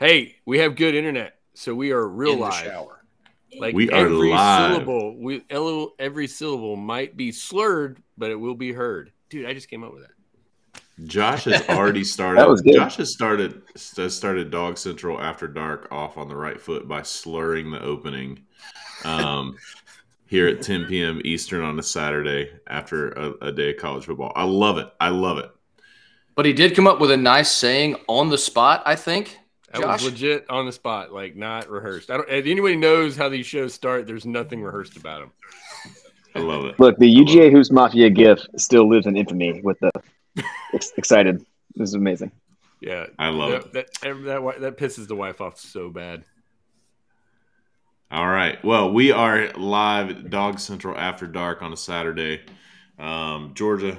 Hey, we have good internet, so we are real In the live. shower. Like We are every live. syllable, we every syllable might be slurred, but it will be heard. Dude, I just came up with that. Josh has already started. That was good. Josh has started has started Dog Central after dark off on the right foot by slurring the opening. Um, here at 10 p.m. Eastern on a Saturday after a, a day of college football. I love it. I love it. But he did come up with a nice saying on the spot, I think. That Josh? was legit on the spot, like not rehearsed. I don't. If anybody knows how these shows start, there's nothing rehearsed about them. I love it. Look, the UGA Who's Mafia gif still lives in infamy with the excited. This is amazing. Yeah, I love that, it. That, that that that pisses the wife off so bad. All right. Well, we are live at Dog Central after dark on a Saturday. Um, Georgia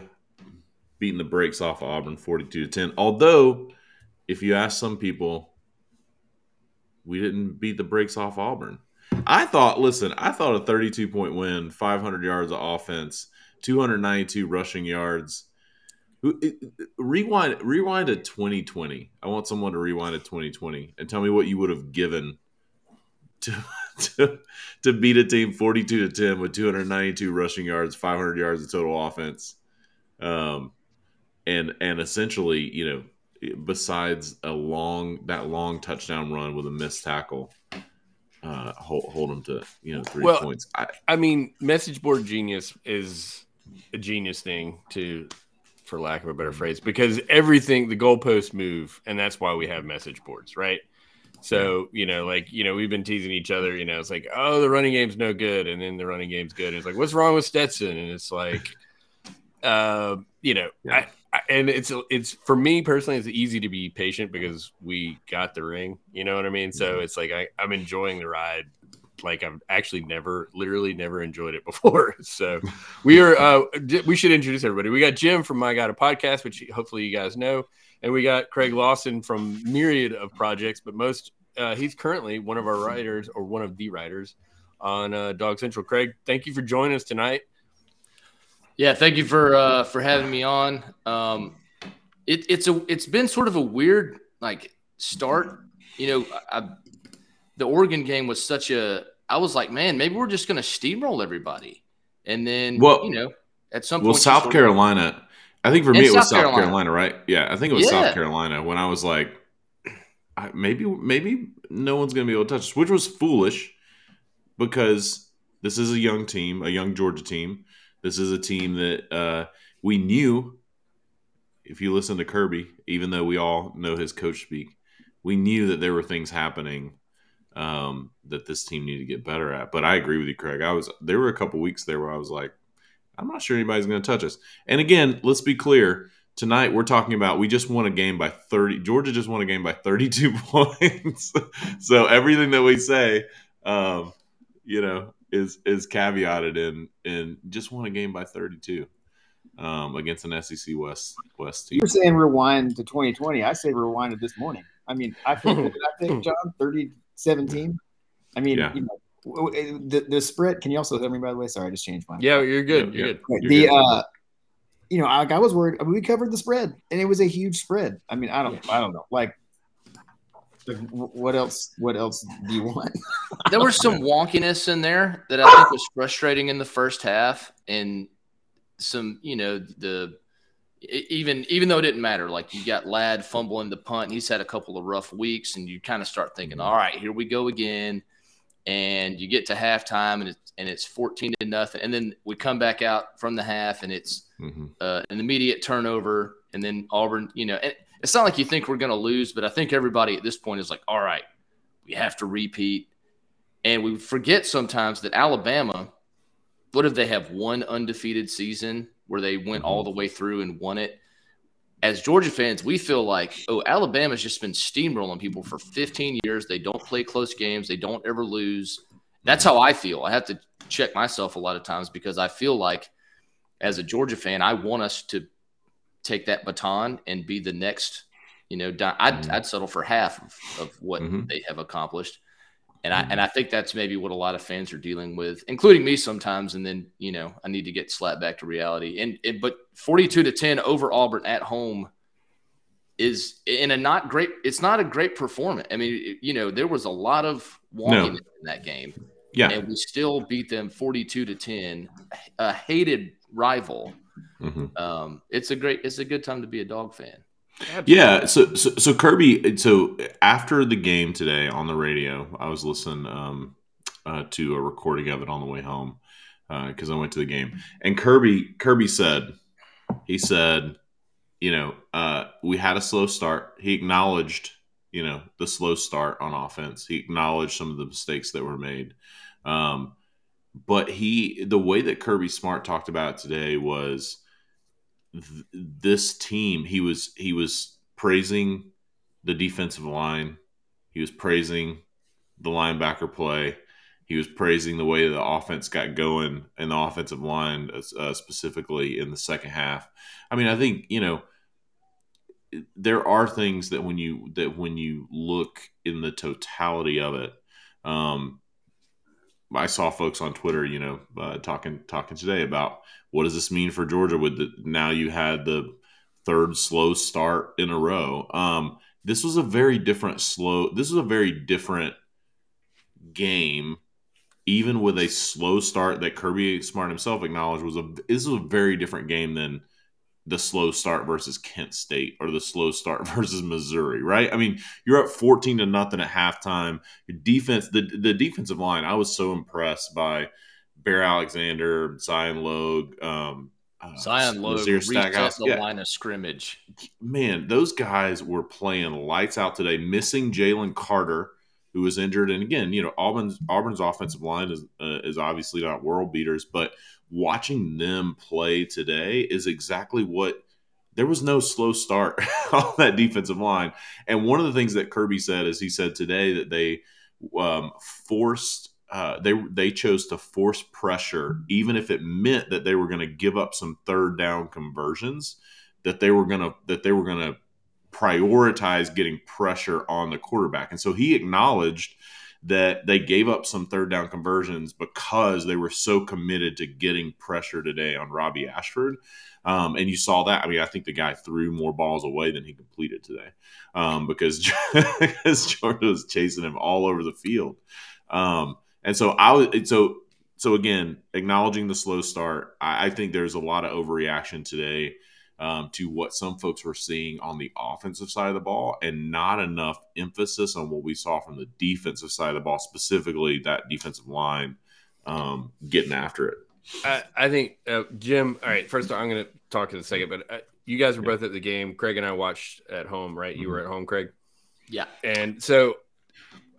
beating the brakes off Auburn 42 to 10. Although, if you ask some people, we didn't beat the brakes off Auburn. I thought, listen, I thought a 32 point win, 500 yards of offense, 292 rushing yards. Rewind, rewind to 2020. I want someone to rewind to 2020 and tell me what you would have given to to, to beat a team 42 to 10 with 292 rushing yards, 500 yards of total offense. Um, and and essentially, you know, besides a long that long touchdown run with a missed tackle, uh, hold, hold them to you know three Well, points. I, I mean, message board genius is a genius thing to, for lack of a better phrase, because everything the goalposts move, and that's why we have message boards, right? So you know, like you know, we've been teasing each other. You know, it's like, oh, the running game's no good, and then the running game's good. And it's like, what's wrong with Stetson? And it's like, uh, you know, Yeah. I, I, and it's it's for me personally, it's easy to be patient because we got the ring. You know what I mean? So it's like I, I'm enjoying the ride like I've actually never, literally never enjoyed it before. So we are, uh, we should introduce everybody. We got Jim from My God a Podcast, which hopefully you guys know, and we got Craig Lawson from myriad of projects, but most, uh, he's currently one of our writers or one of the writers on uh, Dog Central. Craig, thank you for joining us tonight. Yeah, thank you for uh, for having me on. Um, it, it's a it's been sort of a weird like start. You know, I, the Oregon game was such a. I was like, man, maybe we're just going to steamroll everybody, and then Well- you know, at some well, point, South Carolina. I think for me it was South South Carolina. Carolina. right? Yeah, I think it was Yeah. South Carolina when I was like, I, maybe maybe no one's going to be able to touch us, which was foolish because this is a young team, a young Georgia team. This is a team that uh, we knew. If you listen to Kirby, even though we all know his coach speak, we knew that there were things happening um, that this team needed to get better at. But I agree with you, Craig. I was there were a couple weeks there where I was like, I'm not sure anybody's going to touch us. And again, let's be clear. Tonight we're talking about we just won a game by 30. Georgia just won a game by 32 points. so everything that we say, um, you know, is is caveated in in just won a game by 32 um, against an SEC West West team. You're saying rewind to 2020. I say rewind to this morning. I mean, I think, I think, John, 30 17. I mean, Yeah. you know, w- w- the, the spread. Can you also hear me, by the way? Sorry, I just changed mine. Yeah, you're good. Yeah, You're good. Right, You're the, good. uh, you know, like I was worried. I mean, we covered the spread, and it was a huge spread. I mean, I don't, I don't know. Like, like, wh- what else? What else do you want? there was some wonkiness in there that I think was frustrating in the first half, and some, you know, the even even though it didn't matter, like you got Ladd fumbling the punt, he's had a couple of rough weeks, and you kind of start thinking, all right, here we go again, and you get to halftime, and it's and it's fourteen to nothing, and then we come back out from the half, and it's Mhm. uh, an immediate turnover, and then Auburn. You know, and it's not like you think we're going to lose, but I think everybody at this point is like, all right, we have to repeat, and we forget sometimes that Alabama. What if they have one undefeated season where they went all mm-hmm. the way through and won it? As Georgia fans, we feel like, oh, Alabama's just been steamrolling people for 15 years. They don't play close games. They don't ever lose. That's how I feel. I have to check myself a lot of times because I feel like as a Georgia fan, I want us to take that baton and be the next. You know, di- I'd, Mhm. I'd settle for half of, of what Mhm. they have accomplished, and I and I think that's maybe what a lot of fans are dealing with, including me sometimes. And then you know, I need to get slapped back to reality. And, and but forty-two to ten over Auburn at home. is in a not great. It's not a great performance. I mean, you know, there was a lot of walking No. in that game, Yeah. and we still beat them forty-two to ten. A hated rival. Mhm. Um, it's a great. It's a good time to be a dog fan. Yeah, so, so so Kirby. So after the game today on the radio, I was listening um, uh, to a recording of it on the way home because I went to the game, and Kirby Kirby said, he said, you know, uh, we had a slow start. He acknowledged, you know, the slow start on offense. He acknowledged some of the mistakes that were made. Um, but he, the way that Kirby Smart talked about it today was th- this team. He was he was praising the defensive line. He was praising the linebacker play. He was praising the way the offense got going and the offensive line, uh, specifically in the second half. I mean, I think you know there are things that when you that when you look in the totality of it, um, I saw folks on Twitter, you know, uh, talking talking today about what does this mean for Georgia with the now you had the third slow start in a row. Um, this was a very different slow. This was a very different game, even with a slow start that Kirby Smart himself acknowledged was a. This was a very different game than the slow start versus Kent State or the slow start versus Missouri, right? I mean, you're up 14 to nothing at halftime. Your defense, the, the defensive line, I was so impressed by Bear Alexander, Zion Logue, um, uh, Zion Logue Nazir reset the Yeah, line of scrimmage. man, those guys were playing lights out today, missing Jalen Carter, who was injured. And again, you know, Auburn's Auburn's offensive line is uh, is obviously not world beaters, but watching them play today is exactly what there was no slow start on that defensive line. And one of the things that Kirby said is he said today that they um, forced uh, they they chose to force pressure, even if it meant that they were going to give up some third down conversions. That they were gonna that they were gonna prioritize getting pressure on the quarterback, and so he acknowledged that they gave up some third down conversions because they were so committed to getting pressure today on Robbie Ashford. Um, and you saw that. I mean, I think the guy threw more balls away than he completed today um, because, because Jordan was chasing him all over the field. Um, and so I was so so again, acknowledging the slow start. I, I think there's a lot of overreaction today um, to what some folks were seeing on the offensive side of the ball, and not enough emphasis on what we saw from the defensive side of the ball, specifically that defensive line um, getting after it. I, I think uh, Jim. All right, first of all, I'm going to talk in a second, but uh, you guys were both at the game. Craig and I watched at home, right? You were at home, Craig. Yeah. And so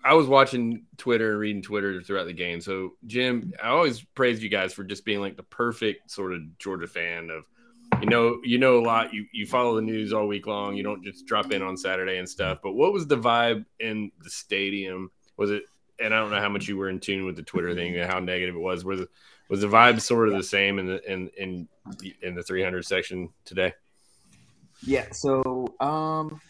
I was watching Twitter and reading Twitter throughout the game. So Jim, I always praise you guys for just being like the perfect sort of Georgia fan of you know you know a lot. You you follow the news all week long. You don't just drop in on Saturday and stuff. But what was the vibe in the stadium? Was it? And I don't know how much you were in tune with the Twitter thing and how negative it was. Was was the vibe sort of the same in the in in in the 300 section today? Yeah. So, um,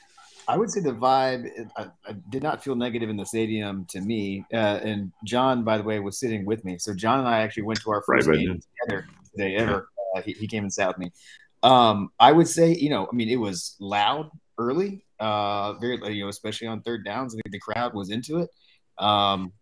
I would say the vibe. I, I did not feel negative in the stadium to me. Uh, and John, by the way, was sitting with me. So John and I actually went to our first Right, right, game together today ever. Uh, he, he came and sat with me. Um, I would say, you know, I mean, it was loud early, uh, very, you know, especially on third downs. I think the crowd was into it. Um,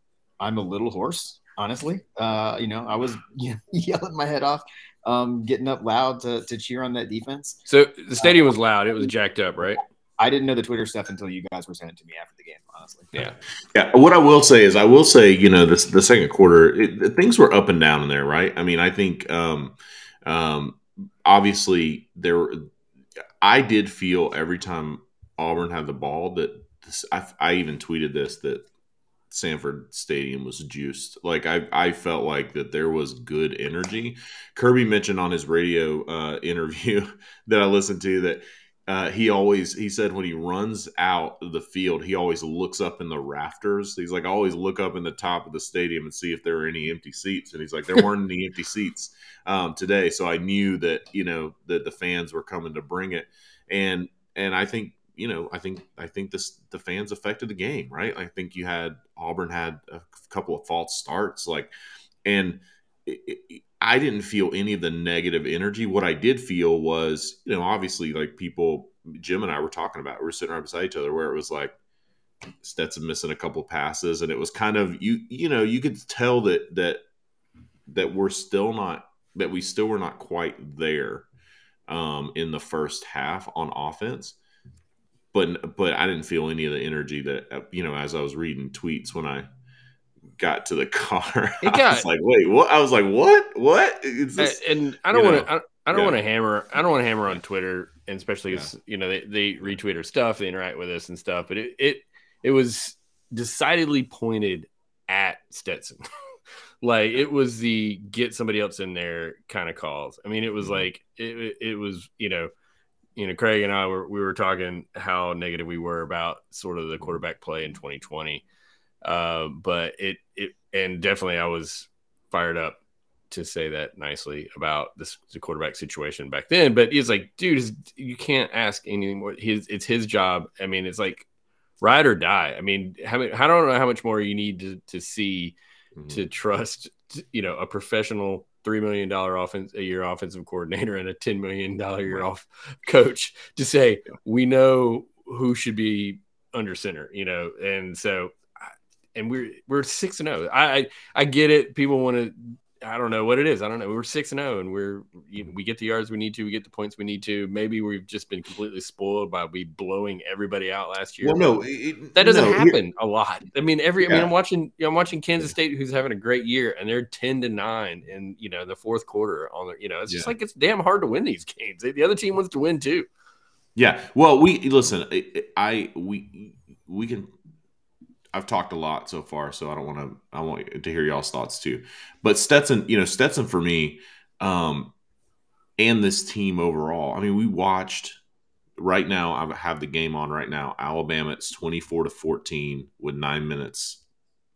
I'm a little hoarse, honestly. Uh, you know, I was yelling my head off, um, getting up loud to, to cheer on that defense. So the stadium was loud. It was jacked up, right? I didn't know the Twitter stuff until you guys were sending it to me after the game, honestly. Yeah. Yeah, what I will say is, I will say, you know, this the second quarter, it, things were up and down in there, right? I mean, I think, um, um, obviously, there. I did feel every time Auburn had the ball that this, I, I even tweeted this that Sanford Stadium was juiced. Like I, I felt like that there was good energy. Kirby mentioned on his radio uh, interview that I listened to that uh, he always he said when he runs out of the field, he always looks up in the rafters. He's like, I always look up in the top of the stadium and see if there are any empty seats. And he's like, there weren't any empty seats um, today, so I knew that you know that the fans were coming to bring it. And and I think you know I think I think this the fans affected the game, right? I think you had Auburn had a couple of false starts, like and. I didn't feel any of the negative energy. What I did feel was, you know, obviously like people Jim and I were talking about. We were sitting right beside each other, where it was like Stetson missing a couple passes, and it was kind of you you know you could tell that that that we're still not that we still were not quite there um, in the first half on offense. But but I didn't feel any of the energy that you know as I was reading tweets when I got to the car. It I got- was like, wait, what? I was like, what? What? It's Uh, and I don't want to. I don't yeah. want to hammer. I don't want to hammer on Twitter, and especially 'cause, you know they, they retweet our stuff, they interact with us and stuff. But it it it was decidedly pointed at Stetson. like it was the get somebody else in there kind of calls. I mean, it was Mhm. like it, it- it was you know, you know, Craig and I were we were talking how negative we were about sort of the quarterback play in 2020. Uh, but it it and definitely I was fired up to say that nicely about this the quarterback situation back then. But he's like, dude, you can't ask anything more. His it's his job. I mean, it's like ride or die. I mean, how many, I don't know how much more you need to to see Mhm. to trust you know a professional three million dollar offense a year offensive coordinator and a ten million dollar year Right. off coach to say we know who should be under center, you know, and so and we're we're six and zero. I I, I get it. People want to. I don't know what it is. I don't know. We're six and zero, and we're you know, we get the yards we need to. We get the points we need to. Maybe we've just been completely spoiled by we blowing everybody out last year. well, no, it, That doesn't no, happen a lot. I mean, every I mean, I'm watching You know, I'm watching Kansas State who's having a great year and they're 10 to 9 in, you know, the fourth quarter on the, you know, it's just like it's damn hard to win these games. The other team wants to win too. Yeah. Well, we listen. I, I we we can. I've talked a lot so far, so I don't want to. I want to hear y'all's thoughts too. But Stetson, you know, Stetson for me, um, and this team overall. I mean, we watched right now. I have the game on right now. Alabama. It's twenty four to fourteen with nine minutes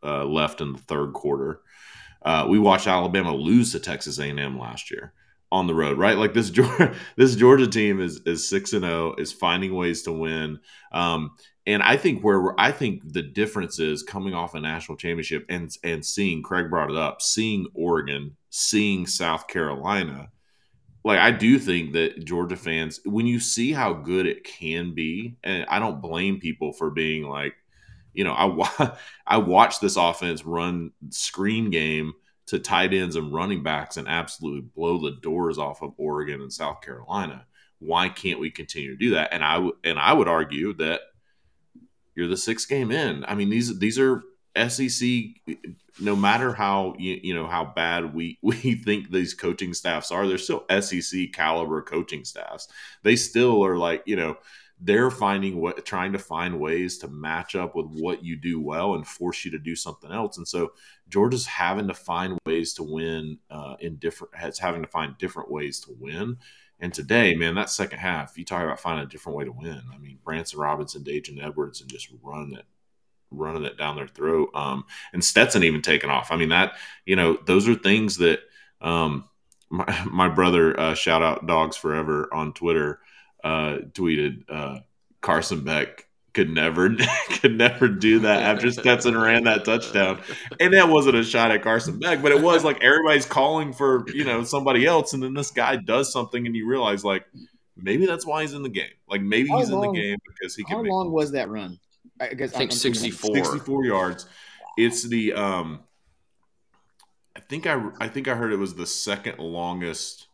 uh, left in the third quarter. Uh, we watched Alabama lose to Texas A&M last year on the road, right? Like this Georgia, this Georgia team is is six and zero, is finding ways to win. Um, and I think where I think the difference is coming off a national championship and and seeing Craig brought it up, seeing Oregon, seeing South Carolina. Like I do think that Georgia fans, when you see how good it can be, and I don't blame people for being like, you know, I I watched this offense run screen game to tight ends and running backs and absolutely blow the doors off of Oregon and South Carolina. Why can't we continue to do that? And I w- and I would argue that you're the sixth game in. I mean these these are SEC. No matter how you, you know how bad we we think these coaching staffs are, they're still SEC caliber coaching staffs. They still are like you know they're finding what trying to find ways to match up with what you do well and force you to do something else. And so Georgia's having to find ways to win uh, in different has having to find different ways to win. And today, man, that second half, you talk about finding a different way to win. I mean, Branson Robinson, Daijun Edwards, and just running it, running it down their throat. Um, and Stetson even taking off. I mean, that you know, those are things that um, my my brother, uh, shout out Dogs Forever on Twitter, uh, tweeted uh, Carson Beck could never could never do that after Stetson ran that touchdown. And that wasn't a shot at Carson Beck, but it was like everybody's calling for, you know, somebody else and then this guy does something and you realize like maybe that's why he's in the game. Like maybe How he's in the game because he How can make long was that run? I, guess I think 64. 64 yards. It's the um I think I I think I heard it was the second longest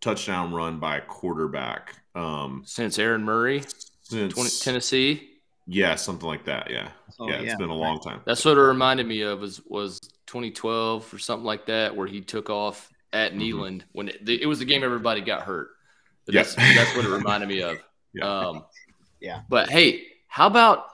touchdown run by a quarterback um Since Aaron Murray, since 20, Tennessee. yeah, something like that, yeah. Oh, yeah, it's been a long time. That's what it reminded me of was was 2012 or something like that, where he took off at Mhm. Neyland when it, it was the game everybody got hurt. But Yeah. that's that's what it reminded me of. Yeah. Um, Yeah. But hey, how about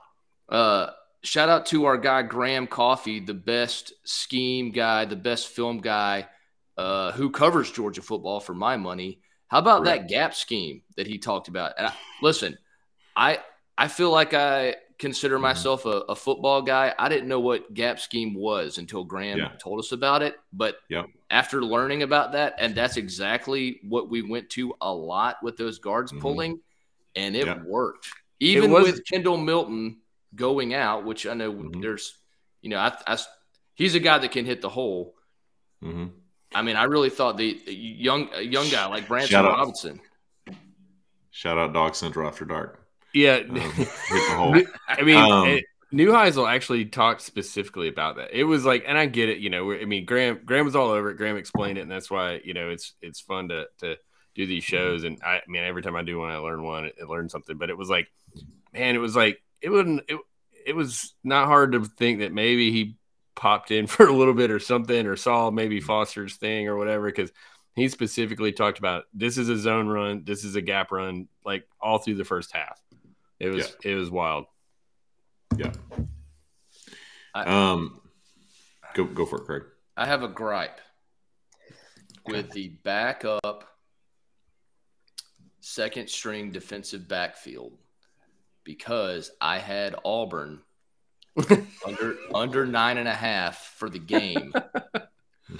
uh, shout out to our guy Graham Coffee, the best scheme guy, the best film guy, uh, who covers Georgia football for my money. How about that gap scheme that he talked about? And I, listen, I I feel like I consider Mhm. myself a, a football guy. I didn't know what gap scheme was until Graham Yeah. told us about it. But after learning about that, and that's exactly what we went to a lot with those guards Mhm. pulling, and it worked. Even was- with Kendall Milton going out, which I know Mhm. there's, you know, I, I- he's a guy that can hit the hole. Mhm. I mean, I really thought the the young young guy like Branson Shout out. Robinson. Shout out Dog Central After Dark. Yeah, Um, hit the hole. I mean, Um, it, Neuheisel actually talked specifically about that. It was like, and I get it. You know, I mean, Graham Graham was all over it. Graham explained it, and that's why you know it's it's fun to to do these shows. And I, I mean, every time I do one, I learn one, I learn something. But it was like, man, it was like it wouldn't. It, it was not hard to think that maybe he popped in for a little bit or something, or saw maybe Foster's thing or whatever, because he specifically talked about this is a zone run, this is a gap run, like all through the first half. It was it was wild. Yeah. I- Um, go go for it, Craig. I have a gripe with the backup second string defensive backfield because I had Auburn under under nine and a half for the game.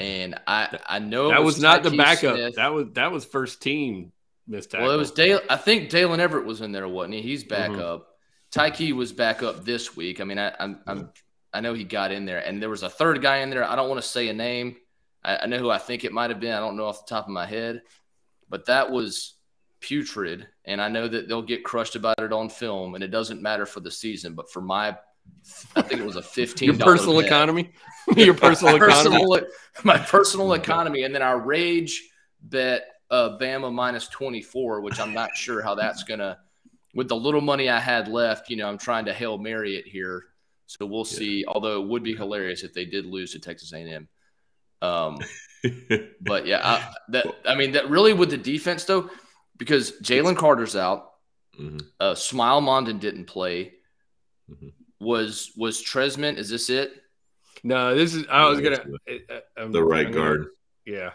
And I I know that was, not the backup. Smith. That was that was first team missed tackle. Well, it was Dale. I think Daylen Everette was in there, wasn't he? He's back Mhm. up. Tyke was back up this week. I mean, I, I'm, I'm, I know he got in there, and there was a third guy in there. I don't want to say a name. I, I know who I think it might have been. I don't know off the top of my head, but that was putrid, and I know that they'll get crushed about it on film, and it doesn't matter for the season. But for my, I think it was a fifteen. your personal economy. your personal economy. personal, my personal economy, and then our rage bet uh, Bama minus twenty four, which I'm not sure how that's gonna. With the little money I had left, you know, I'm trying to hail mary it here, so we'll see. Although it would be hilarious if they did lose to Texas A&M. Um, but yeah, I, that I mean that really with the defense though, because Jalen Carter's out, Mhm. uh, Smael Mondon didn't play. Mhm. Was was Tresment? Is this it? No, this is. I was gonna it's uh, I'm- the right I'm gonna- guard. Yeah,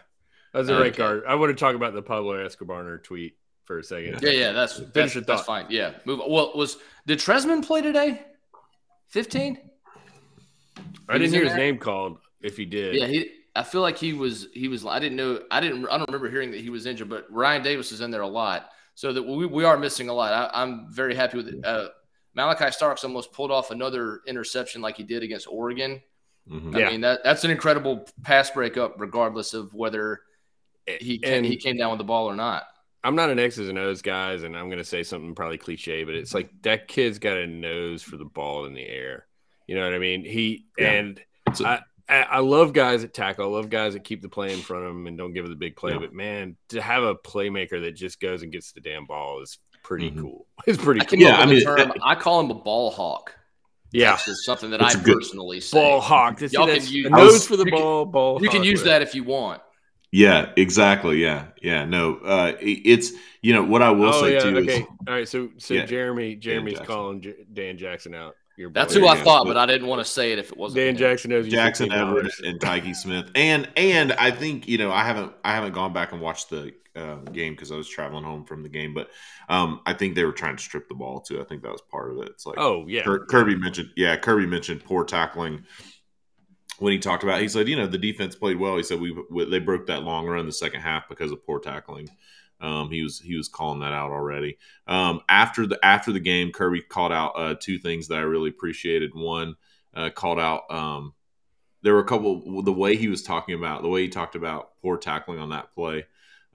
that's the Okay. right guard. I want to talk about the Pablo Escobar tweet for a second. Yeah, yeah, that's Finish that's, your that's fine. Yeah, move. Well, was did Trezmen play today? Fifteen. I didn't hear his there? name called. If he did, Yeah, he. I feel like he was. He was. I didn't know. I didn't. I don't remember hearing that he was injured. But Rian Davis is in there a lot, so that we, we are missing a lot. I, I'm very happy with it. Uh, Malachi Starks almost pulled off another interception like he did against Oregon. Mhm. Yeah. I mean that that's an incredible pass breakup, regardless of whether he came, And- he came down with the ball or not. I'm not an X's and O's guys, and I'm gonna say something probably cliche, but it's like that kid's got a nose for the ball in the air. You know what I mean? He Yeah. and So- I, I I love guys that tackle. I love guys that keep the play in front of them and don't give it the big play. Yeah. But man, to have a playmaker that just goes and gets the damn ball is pretty Mhm. cool. It's pretty I cool. came Yeah, I mean, term. that- I call him a ball hawk. Yeah, That's just something that That's I good. personally say. ball hawk. See, Y'all can use- a I was- nose for the you can- ball. ball. You can use whatever. that if you want. Yeah, exactly. Yeah, yeah. No, uh, it- it's you know what I will Oh say yeah. too Okay. is All right. So so Yeah. Jeremy Jeremy's calling J- Dan Jackson out. Your That's who I you thought, But- but I didn't want to say it if it wasn't. Dan him. Jackson knows Jackson $15. And Tyke Smith, and and I think you know I haven't I haven't gone back and watched the uh, game because I was traveling home from the game, but um, I think they were trying to strip the ball too. I think that was part of it. It's like Oh yeah. Kir- Kirby mentioned, yeah, Kirby mentioned poor tackling when he talked about. He said, you know, the defense played well. He said we, we they broke that long run the second half because of poor tackling. Um, he was he was calling that out already. Um, after the after the game, Kirby called out uh, two things that I really appreciated. One uh, called out um, there were a couple the way he was talking about the way he talked about poor tackling on that play,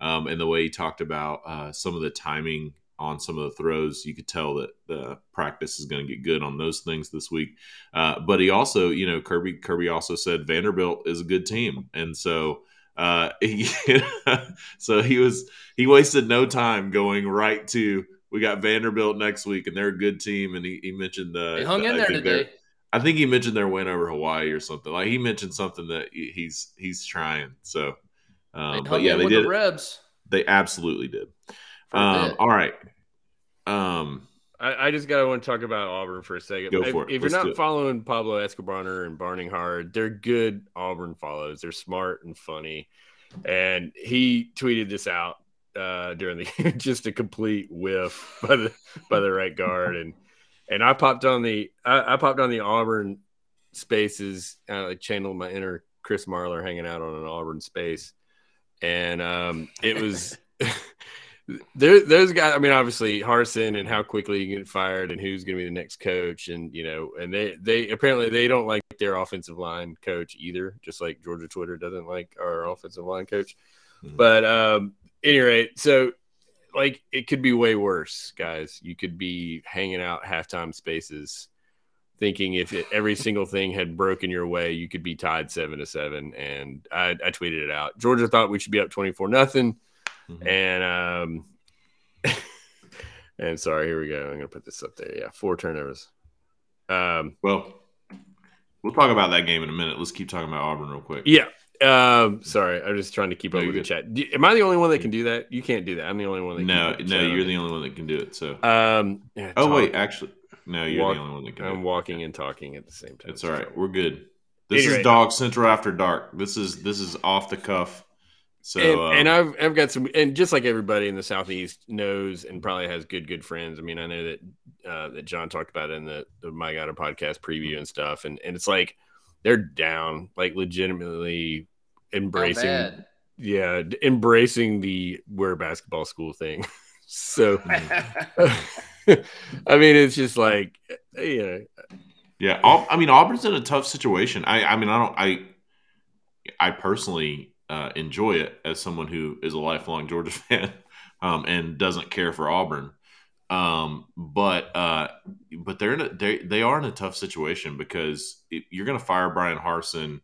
um, and the way he talked about uh, some of the timing on some of the throws. You could tell that the practice is going to get good on those things this week. Uh, but he also, you know, Kirby Kirby also said Vanderbilt is a good team, and so. Uh, he, so he was he wasted no time going right to we got Vanderbilt next week and they're a good team and he, he mentioned uh, They hung in I there think today. I think he mentioned their win over Hawaii or something. Like he mentioned something that he's he's trying. So, um, but yeah, in they with did. the Rebs. They absolutely did. Um, all right. Um, I, I just gotta want to talk about Auburn for a second. Go if, for it. if Let's you're not following Pablo Escobar and Barning Hard, they're good Auburn follows. They're smart and funny. And he tweeted this out uh, during the just a complete whiff by the by the right guard and and I popped on the I, I popped on the Auburn spaces uh, like channeled my inner Chris Marler hanging out on an Auburn space and um, it was there, those guys. I mean, obviously Harsin and how quickly you get fired and who's going to be the next coach, and you know, and they they apparently they don't like their offensive line coach either, just like Georgia Twitter doesn't like our offensive line coach. Mhm. But um, any rate, so like it could be way worse, guys. You could be hanging out halftime spaces, thinking if it, every single thing had broken your way, you could be tied seven to seven. And I, I tweeted it out. Georgia thought we should be up twenty four nothing, Mhm. and um, and sorry, here we go. I'm gonna put this up there. Yeah, four turnovers. Um, Well, we'll talk about that game in a minute. Let's keep talking about Auburn real quick. yeah. Um, sorry, I'm just trying to keep No, up with you're the chat. Do, am I the only one that can do that? You can't do that. I'm the only one that. No, can no, you're on the only one that can do it. So. Um. yeah, oh wait, actually, no, you're Walk- the only one that can. I'm walking and talking at the same time. It's all right. We're good. This Anyway. is Dog Central After Dark. This is this is off the cuff. So, and, um, and I've I've got some, and just like everybody in the southeast knows, and probably has good good friends. I mean, I know that uh, that John talked about in the, the My God podcast preview and stuff, and and it's like they're down, like legitimately embracing, yeah, d- embracing the we're basketball school thing. so, I mean, it's just like, you know, Yeah, Au- I mean Auburn's in a tough situation. I, I mean, I don't, I, I personally uh, enjoy it as someone who is a lifelong Georgia fan um, and doesn't care for Auburn. Um, but uh, but they're in a, they they are in a tough situation because you're going to fire Bryan Harsin.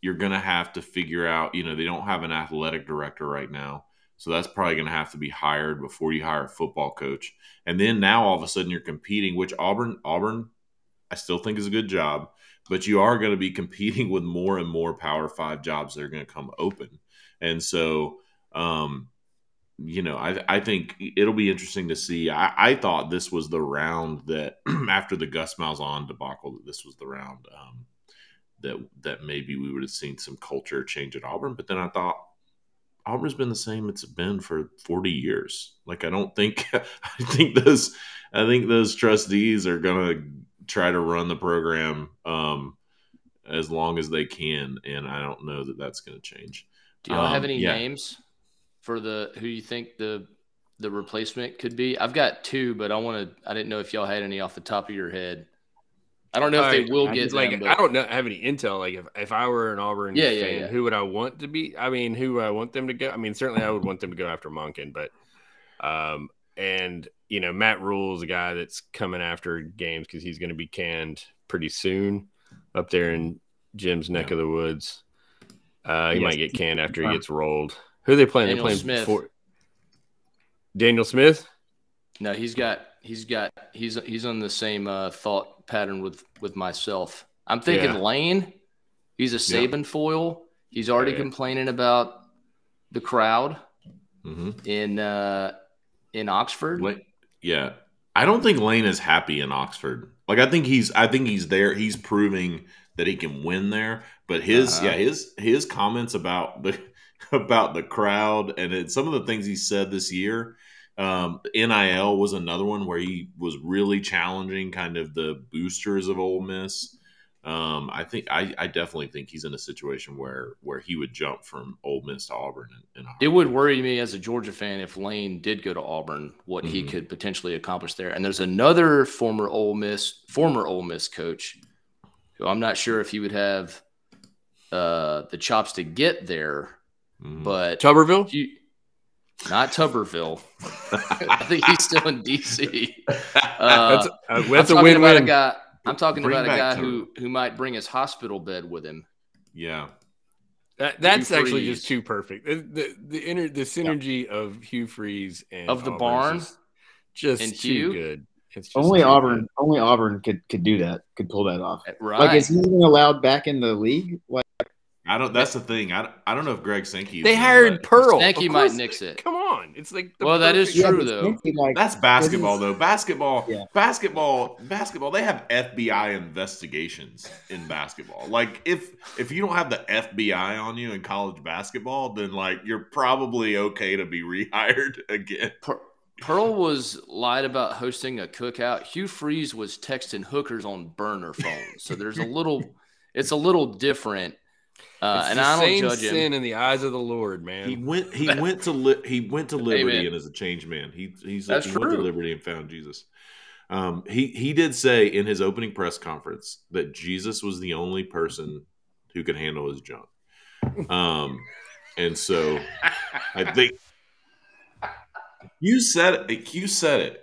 You're going to have to figure out. You know, they don't have an athletic director right now, so that's probably going to have to be hired before you hire a football coach. And then now all of a sudden you're competing, which Auburn Auburn I still think is a good job, but you are going to be competing with more and more Power Five jobs that are going to come open, and so, um, you know, I I think it'll be interesting to see. I, I thought this was the round that after the Gus Malzahn debacle, that this was the round um, that that maybe we would have seen some culture change at Auburn, but then I thought. Auburn's been the same it's been for 40 years. Like I don't think I think those I think those trustees are gonna try to run the program um, as long as they can, and I don't know that that's going to change. Do y'all have Um, any yeah. names for the who you think the the replacement could be? I've got two, but I want to. I didn't know if y'all had any off the top of your head. I don't know if they will I get just, like them, I don't know have any intel. Like if, if I were an Auburn Yeah, yeah, fan, yeah. who would I want to be? I mean, who I want them to go? I mean, certainly I would want them to go after Monken, but um, and you know Matt Rhule is a guy that's coming after games because he's going to be canned pretty soon up there in Jim's neck Yeah. of the woods. Uh, he Yes. might get canned after he gets rolled. Who are they playing? Daniel they playing Smith. for Daniel Smith. no, he's got he's got he's he's on the same uh, thought pattern with with myself. I'm thinking Yeah. Lane. He's a Yeah. Saban foil. He's already Yeah. complaining about the crowd hmm in uh, in Oxford. Yeah, I don't think Lane is happy in Oxford. Like I think he's I think he's there. He's proving that he can win there. But his Uh-huh. yeah his his comments about the about the crowd and it, some of the things he said this year. Um, NIL was another one where he was really challenging kind of the boosters of Ole Miss. Um, I think I, I definitely think he's in a situation where where he would jump from Ole Miss to Auburn. In, in It would worry me as a Georgia fan if Lane did go to Auburn, what he Mhm. could potentially accomplish there. And there's another former Ole Miss, former Ole Miss coach, who I'm not sure if he would have uh, the chops to get there, Mhm. but Tuberville. you, not Tuberville. I think he's still in DC. Uh, That's, uh, I'm that's a win-win. about a guy. I'm talking Bring about a guy Tuberville. who who might bring his hospital bed with him. yeah. That, that's Hugh actually Freeze. just too perfect. The the the, inner, the synergy of Hugh Freeze and Of the Auburn's barn just, just and too Hugh? good. It's just Only too Auburn, good. only Auburn could could do that, could pull that off. Right. Like, is he even allowed back in the league? Like, I don't. That's the thing. I, I don't know if Greg Sankey. They hired Pearl. Sankey Of might nix it. Come on, it's like the Well, that is true, but though. Like, That's basketball, This though. Basketball, Yeah. basketball, basketball. They have FBI investigations in basketball. Like if if you don't have the FBI on you in college basketball, then like you're probably okay to be rehired again. Per- Pearl was lied about hosting a cookout. Hugh Freeze was texting hookers on burner phones. So there's a little, it's a little different. Uh, It's and the I don't same judge sin him. in the eyes of the Lord, man. He went. He went to li- he went to Liberty Amen. and is a changed man. He he's That's he went to. Liberty and found Jesus. Um, he he did say in his opening press conference that Jesus was the only person who could handle his junk. Um, and so I think You said it. You said it.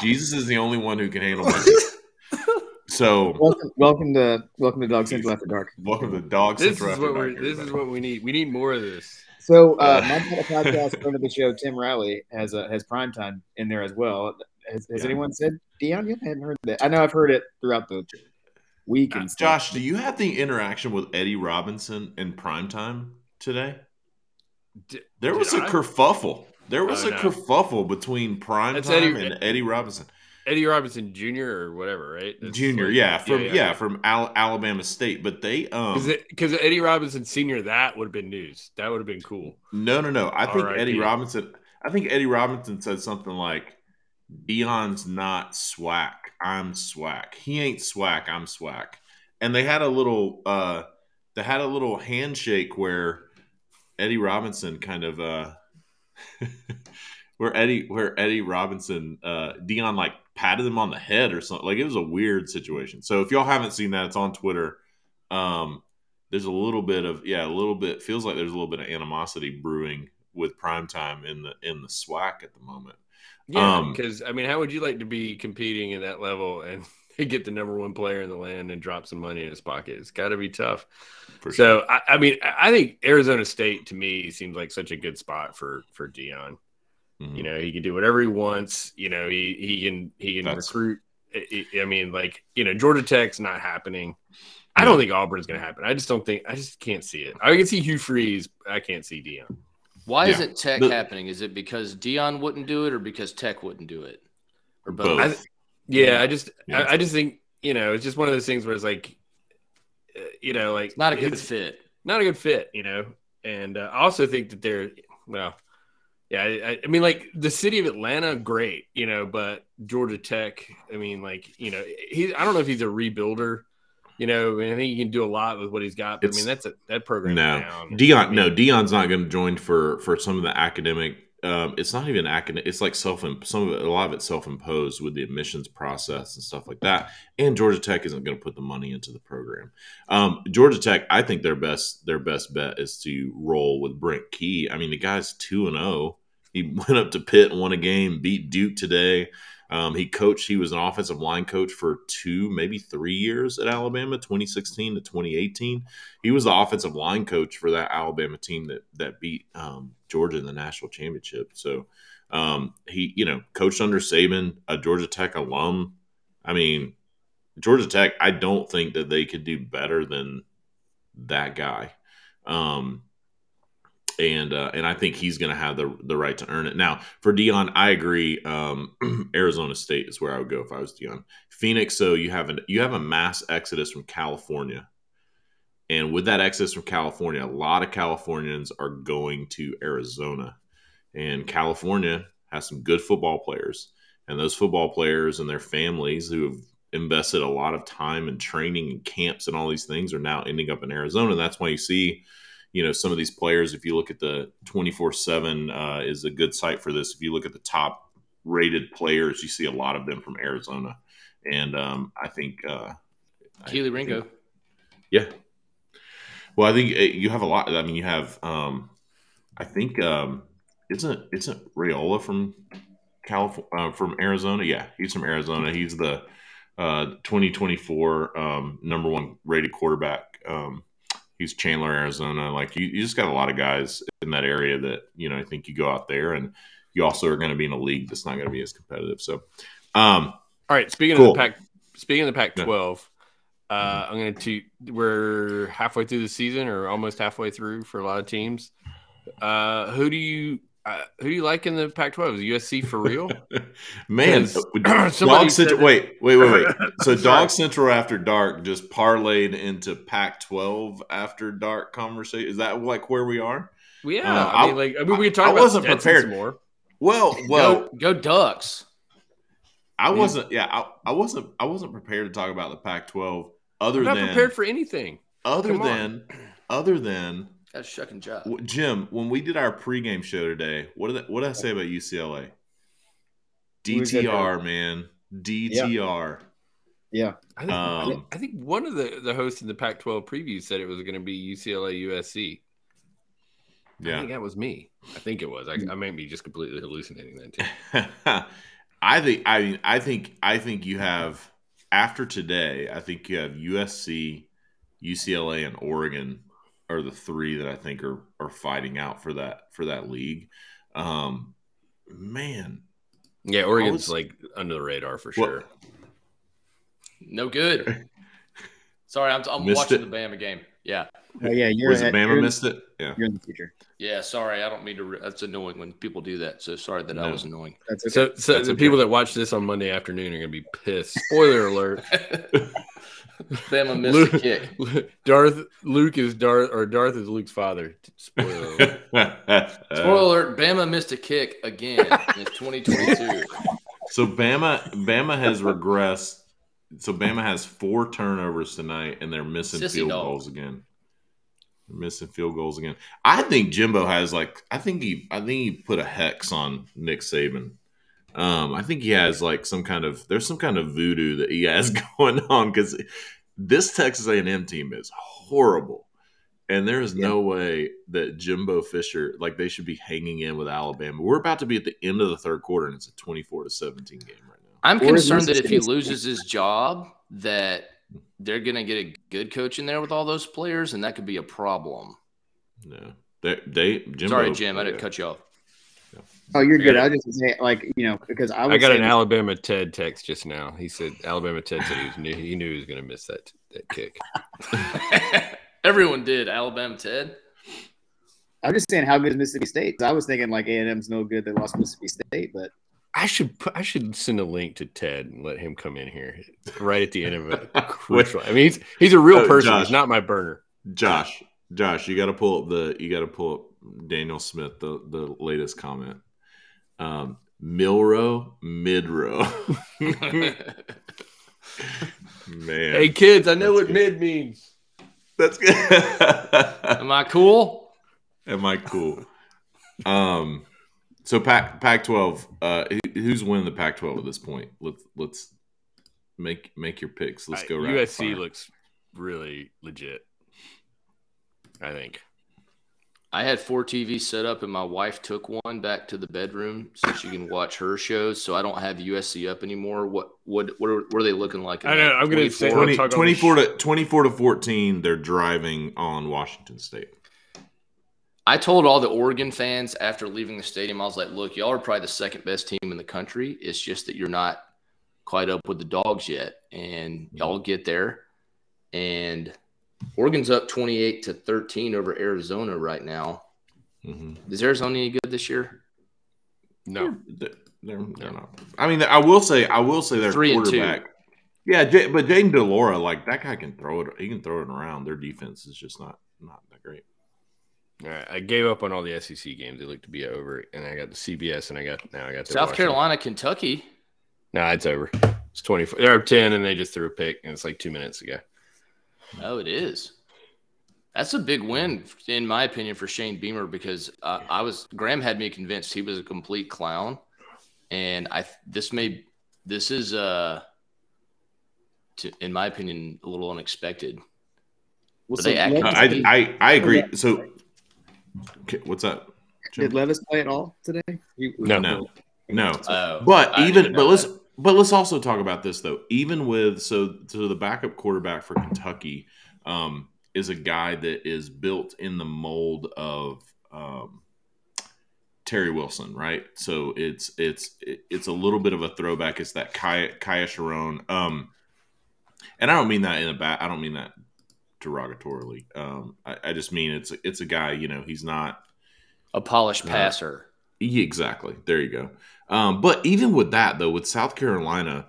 Jesus is the only one who can handle money. So Welcome, welcome to welcome to Dog Central After Dark. welcome to Dog This Central is After what we're. Dark, This is what we need. We need more of this. So, uh, Uh, my podcast friend of the show, Tim Riley, has a, has prime time in there as well. Has, has Yeah. anyone said Deion? You hadn't heard that? I know I've heard it throughout the week Uh, and stuff. Josh, do you have the interaction with Eddie Robinson in primetime today? D- There was a I? kerfuffle. There was Oh, a no. kerfuffle between primetime That's Eddie- and Eddie Robinson. Eddie Robinson Jr. or whatever, right? That's Junior, like- yeah, from yeah, from Al- Alabama State. But they um Because Eddie Robinson Senior, that would have been news. That would have been cool. no no no. I think R.I.P. Eddie Robinson I think Eddie Robinson said something like Deion's not SWAC. I'm SWAC. He ain't SWAC, I'm SWAC. And they had a little uh they had a little handshake where Eddie Robinson kind of uh where Eddie where Eddie Robinson uh Deion like patted him on the head or something. Like it was a weird situation. So if y'all haven't seen that, it's on Twitter. Um there's a little bit of yeah, a little bit feels like there's a little bit of animosity brewing with primetime in the in the SWAC at the moment. Yeah, Um, because I mean, how would you like to be competing in that level and get the number one player in the land and drop some money in his pocket? It's got to be tough. Sure. So I, I mean, I think Arizona State to me seems like such a good spot for for Deion. Mhm. You know, he can do whatever he wants. You know, he he can he can That's- recruit. I, I I mean, like you know, Georgia Tech's not happening. I don't think Auburn's going to happen. I just don't think. I just can't see it. I can see Hugh Freeze. I can't see Deion. Why Yeah. isn't Tech The- happening? Is it because Deion wouldn't do it, or because Tech wouldn't do it, or both? Both. I, yeah, I just Yeah. I, I just think you know it's just one of those things where it's like, uh, you know, like It's not a good fit. not a good fit, you know. And uh, I also think that they're well, yeah. I, I mean, like the city of Atlanta, great, you know, but Georgia Tech, I mean, like you know, he I don't know if he's a rebuilder. You know, and I think he can do a lot with what he's got. But I mean, that's a that program. No, down. Deion. I mean, no, Deion's not going to join for for some of the academic. Um, it's not even academic. It's like self. Some of it, a lot of it self imposed with the admissions process and stuff like that. And Georgia Tech isn't going to put the money into the program. Um, Georgia Tech, I think their best their best bet is to roll with Brent Key. I mean, the guy's two and zero. He went up to Pitt and won a game, beat Duke today. Um, he coached. He was an offensive line coach for two, maybe three years at Alabama, 2016 to 2018 he was the offensive line coach for that Alabama team that that beat um, Georgia in the national championship. So um, he, you know, coached under Saban, a Georgia Tech alum. I mean, Georgia Tech. I don't think that they could do better than that guy. Um, and uh, and I think he's going to have the the right to earn it. Now for Deion, I agree. Um, Arizona State is where I would go if I was Deion. Phoenix, so you have an you have a mass exodus from California. And with that exodus from California, a lot of Californians are going to Arizona. And California has some good football players. And those football players and their families who have invested a lot of time and training and camps and all these things are now ending up in Arizona. That's why you see, you know, some of these players, if you look at the 24 7 uh, is a good site for this. If you look at the top rated players, you see a lot of them from Arizona. And um, I think uh, I Kelee think- Ringo. yeah. Well, I think uh, you have a lot. I mean, you have. Um, I think um, isn't isn't Raiola from California uh, from Arizona? Yeah, he's from Arizona. He's the uh, 2024 um, number one rated quarterback. Um, he's Chandler, Arizona. Like you, you just got a lot of guys in that area that you know. I think you go out there, and you also are going to be in a league that's not going to be as competitive. So, um, All right. Speaking Cool. of the Pac, speaking of the Yeah. Pac-12, uh, I'm going to. We're halfway through the season, or almost halfway through for a lot of teams. Uh, who do you uh, who do you like in the Pac-12? Is USC for real? Man, Dog Central. that- Wait, wait, wait, wait. So Dog Central After Dark just parlayed into Pac-12 After Dark conversation. Is that like where we are? Yeah, Uh, I I- mean, like, I mean, we could I talk about wasn't prepared. more. Well, well, go, go Ducks. I wasn't. Yeah, I, I wasn't. I wasn't prepared to talk about the Pac-12. Other I'm not than prepared for anything. other come on. than other than That's a shucking job. Jim. When we did our pregame show today, what did I, what did I say about UCLA? DTR, man. DTR. Yeah. I think, I, think, Um, I think one of the, the hosts in the Pac-12 preview said it was going to be UCLA USC. I Yeah. think that was me. I think it was. I, I might be just completely hallucinating that too. I think I mean I think I think you have after today, I think you have USC, UCLA, and Oregon are the three that I think are are fighting out for that for that league. Um man. Yeah, Oregon's was- like under the radar for Well- sure. No good. Sorry, I'm, I'm watching it. the Bama game. Yeah. Oh, yeah, you're Was it Bama you're, missed it? Yeah. You're in the future. Yeah, sorry. I don't mean to. Re- that's annoying when people do that. So sorry that I was annoying. That's okay. So, so That's the okay. people that watch this on Monday afternoon are going to be pissed. Spoiler alert: Bama missed Luke, the kick. Darth Luke is Darth or Darth is Luke's father. Spoiler alert. Spoiler alert: Bama missed a kick again in 2022. So Bama Bama has regressed. So Bama has four turnovers tonight, and they're missing Sissy field dog. goals again. They're missing field goals again. I think Jimbo has like I think he I think he put a hex on Nick Saban. Um, I think he has like some kind of there's some kind of voodoo that he has going on because this Texas A&M team is horrible, and there is no way that Jimbo Fisher like they should be hanging in with Alabama. We're about to be at the end of the third quarter, and it's a 24 to 17 game right now. I'm Or concerned that if he loses his job, that they're going to get a good coach in there with all those players, and that could be a problem. No, they they Jimbo, Sorry, Jim. I didn't yeah. cut you off. Oh, you're good. Yeah. I was just say, like, you know, because I, I got say an that- Alabama Ted text just now. He said Alabama Ted said he was knew he knew he was going to miss that that kick. Everyone did. Alabama Ted. I'm just saying, how good is Mississippi State. I was thinking like A and M's no good. They lost Mississippi State, but I should put, I should send a link to Ted and let him come in here right at the end of a crucial. I mean, he's he's a real Oh, person. Josh. He's not my burner. Josh, Josh, you got to pull up the you got to pull up Daniel Smith the the latest comment. Um, Milroe, midrow, man. Hey kids, I know what good. mid means. that's good. Am I cool? Am I cool? Um, so Pac Pac twelve. Uh, who's winning the Pac twelve at this point? Let's let's make make your picks. Let's go. rapid USC fire. looks really legit. I think. I had four TVs set up, and my wife took one back to the bedroom so she can watch her shows. So I don't have USC up anymore. What what what are, what are they looking like? I know. I'm gonna say- 24? 20, 24 to 24 to 14 they're driving on washington state I told all the Oregon fans after leaving the stadium, I was like, look, y'all are probably the second best team in the country. It's just that you're not quite up with the dogs yet. And mm-hmm. y'all get there. And Oregon's up 28 to 13 over Arizona right now. Mhm. Is Arizona any good this year? No. they're, they're, they're not i mean i will say i will say their Three quarterback yeah J- but Jayden de Laura like that guy can throw it he can throw it around their defense is just not not that great All right, I gave up on all the SEC games. They look to be over, and I got the CBS, and I got now I got the South Washington. Carolina, Kentucky. No, it's over. It's twenty four. They're up ten, and they just threw a pick, and it's like two minutes ago. Oh, it is. That's a big win, in my opinion, for Shane Beamer because uh, I was Graham had me convinced he was a complete clown, and I this may this is uh, to, in my opinion, a little unexpected. well, Are so acting- I, I i agree so okay, what's up Jim? did Levis play at all today? He- No. no no Oh, But I even but know let's that. But let's also talk about this though. Even with so so the backup quarterback for Kentucky um, is a guy that is built in the mold of um, Terry Wilson, right? So it's it's it's a little bit of a throwback. It's that Kaya, Kaiya Sheron. Um, and I don't mean that in a bad. I don't mean that derogatorily. Um, I, I just mean it's it's a guy. You know, he's not a polished passer. yeah, exactly. There you go. Um, but even with that, though, with South Carolina,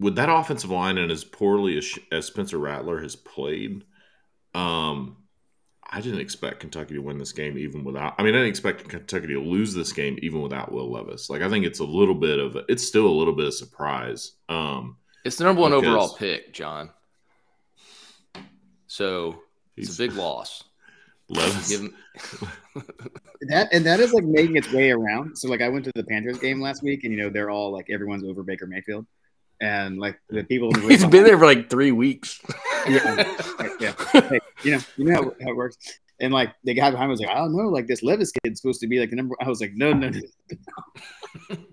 with that offensive line and as poorly as, as Spencer Rattler has played, um, I didn't expect Kentucky to win this game even without. I mean, I didn't expect Kentucky to lose this game even without Will Levis. Like, I think it's a little bit of a, it's still a little bit of surprise. Um, It's the number one Because- overall pick, John. So it's a big loss. Levis. Give him, That and that is like making its way around. So like I went to the Panthers game last week, and you know they're all like everyone's over Baker Mayfield, and like the people. In the room He's been there for like three weeks. yeah, yeah. Hey, you know, you know how, how it works. And like the guy behind me was like, I don't know, like this Levis kid's supposed to be like the number. I was like, no, no, no.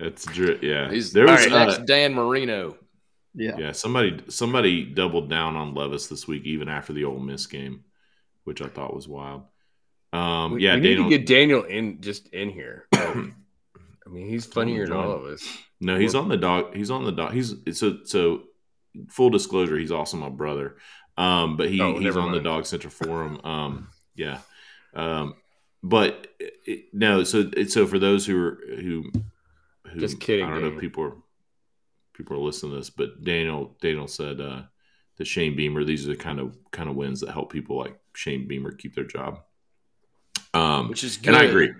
It's dri- yeah. He's there was the uh, next Dan Marino. Yeah. yeah somebody somebody doubled down on Levis this week even after the Ole Miss game, which I thought was wild. Um, We, yeah, we need Daniel. to get Daniel in just in here. I mean, he's funnier than all of us. No, he's on the dog. He's on the dog. He's so so. Full disclosure, he's also my brother. Um, but he Oh, he's on the. Dog Central forum. Um, yeah. Um, but it, no, so it, so for those who are who, who Just kidding, I don't know Daniel. if people are people are listening to this, but Daniel Daniel said uh, that Shane Beamer. These are the kind of kind of wins that help people like Shane Beamer keep their job. Um, Which is good. and I agree.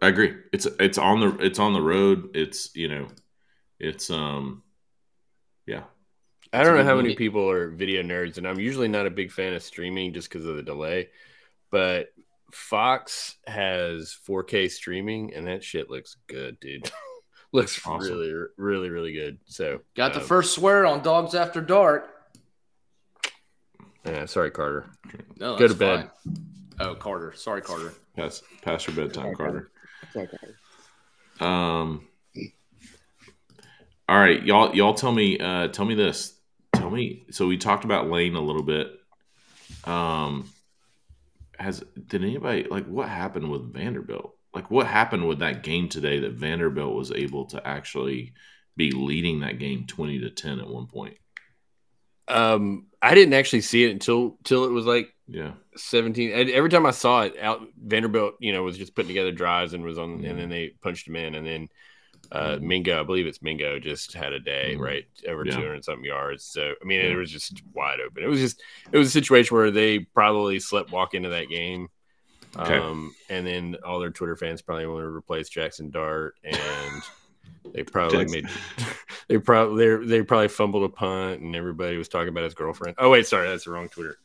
I agree. It's it's on the it's on the road. It's you know, it's um, yeah. I don't know good how movie. many people are video nerds, and I'm usually not a big fan of streaming just because of the delay. But Fox has 4K streaming, and that shit looks good, dude. looks Awesome. really, really, really good. So Got the um, first swear on Dogs After Dark. Yeah, sorry, Carter. No, Go that's to bed. fine. Oh, Carter. Sorry, Carter. Past past your bedtime, Carter. It's okay. Um. All right, y'all. Y'all tell me. Uh, tell me this. Tell me. So we talked about Lane a little bit. Um. Has did anybody like what happened with Vanderbilt? Like what happened with that game today that Vanderbilt was able to actually be leading that game twenty to ten at one point? Um, I didn't actually see it until till it was like Yeah. 17 and every time i saw it out vanderbilt you know was just putting together drives and was on Mhm. and then they punched him in and then uh mingo i believe it's mingo just had a day Mhm. right over Yeah. 200 something yards so i mean Yeah. it was just wide open it was just it was a situation where they probably slept walk into that game Okay. um and then all their twitter fans probably want to replace jackson dart and they probably Jackson. made they probably they they probably fumbled a punt and everybody was talking about his girlfriend oh wait sorry that's the wrong twitter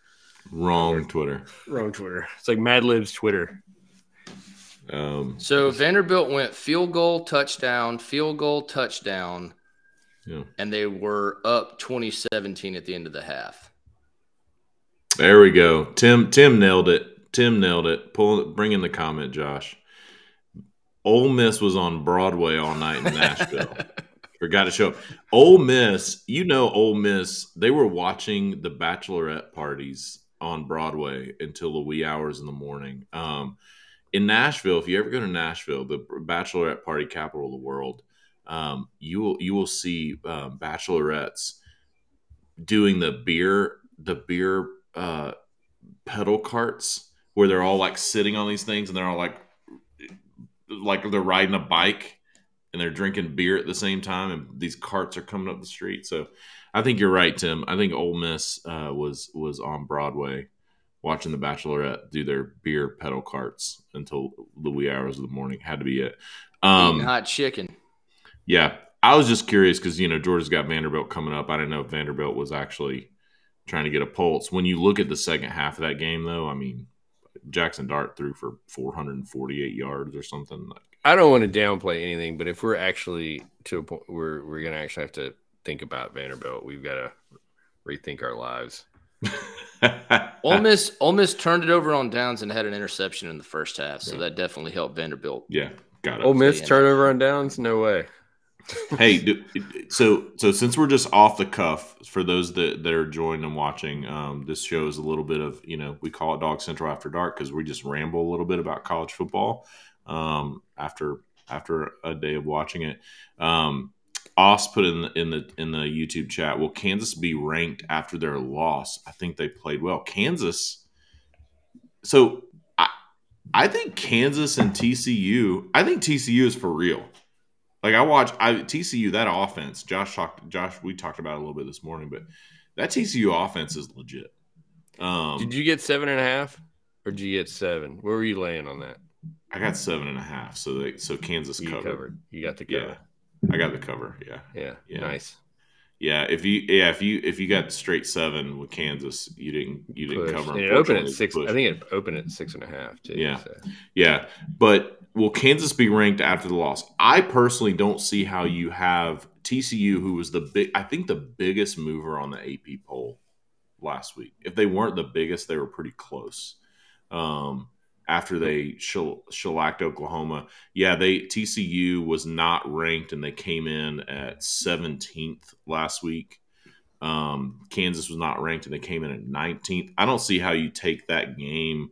Wrong Twitter. Wrong Twitter. It's like Mad Lib's Twitter. Um. So Vanderbilt went field goal, touchdown, field goal, touchdown, Yeah. and they were up 2017 at the end of the half. There we go. Tim Tim nailed it. Tim nailed it. Pull bring in the comment, Josh. Ole Miss was on Broadway all night in Nashville. Forgot to show up. Ole Miss, you know Ole Miss, they were watching the bachelorette parties on Broadway until the wee hours in the morning. Um, in Nashville, if you ever go to Nashville, the bachelorette party capital of the world, um, you will you will see um, bachelorettes doing the beer the beer uh, pedal carts where they're all like sitting on these things and they're all like like they're riding a bike and they're drinking beer at the same time and these carts are coming up the street so i think you're right tim i think Ole miss uh, was was on broadway watching the bachelorette do their beer pedal carts until the wee hours of the morning had to be it um hot chicken. yeah, I was just curious because you know Georgia's got Vanderbilt coming up. I didn't know if Vanderbilt was actually trying to get a pulse. When you look at the second half of that game, though, I mean, Jackson Dart threw for 448 yards or something. I don't want to downplay anything, but if we're actually to a point where we're gonna actually have to think about Vanderbilt, we've got to rethink our lives. Ole Miss, Ole Miss turned it over on downs and had an interception in the first half, so that definitely helped Vanderbilt. yeah, got it. Ole Miss turnover on downs? No way. Hey, do, so so since we're just off the cuff, for those that, that are joining and watching, um, this show is a little bit of you know we call it Dog Central After Dark because we just ramble a little bit about college football um, after after a day of watching it. Um, Oss put in the, in the in the YouTube chat. Will Kansas be ranked after their loss? I think they played well. Kansas. So I I think Kansas and TCU. I think TCU is for real. Like I watch I TCU that offense. Josh talked. Josh, we talked about it a little bit this morning, but that TCU offense is legit. Um, Did you get seven and a half, or did you get seven? Where were you laying on that? I got seven and a half. So they so Kansas You covered. covered. You got the Yeah, cover. I got the cover. Yeah, Yeah. Yeah. Nice. yeah. If you yeah if you if you got straight seven with Kansas, you didn't you didn't Push. cover. And it opened at six. push. I think it opened at six and a half too. Yeah. so. Yeah, but will Kansas be ranked after the loss? I personally don't see how you have TCU, who was the big, I think the biggest mover on the AP poll last week. If they weren't the biggest, they were pretty close. Um, after they shell- shellacked Oklahoma, yeah, they TCU was not ranked and they came in at 17th last week. Um, Kansas was not ranked and they came in at 19th. I don't see how you take that game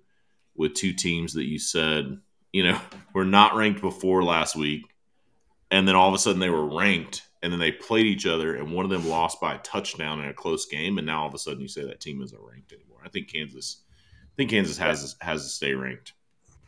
with two teams that you said, you know, were not ranked before last week, and then all of a sudden they were ranked, and then they played each other, and one of them lost by a touchdown in a close game, and now all of a sudden you say that team isn't ranked anymore. I think Kansas, I think Kansas has has to stay ranked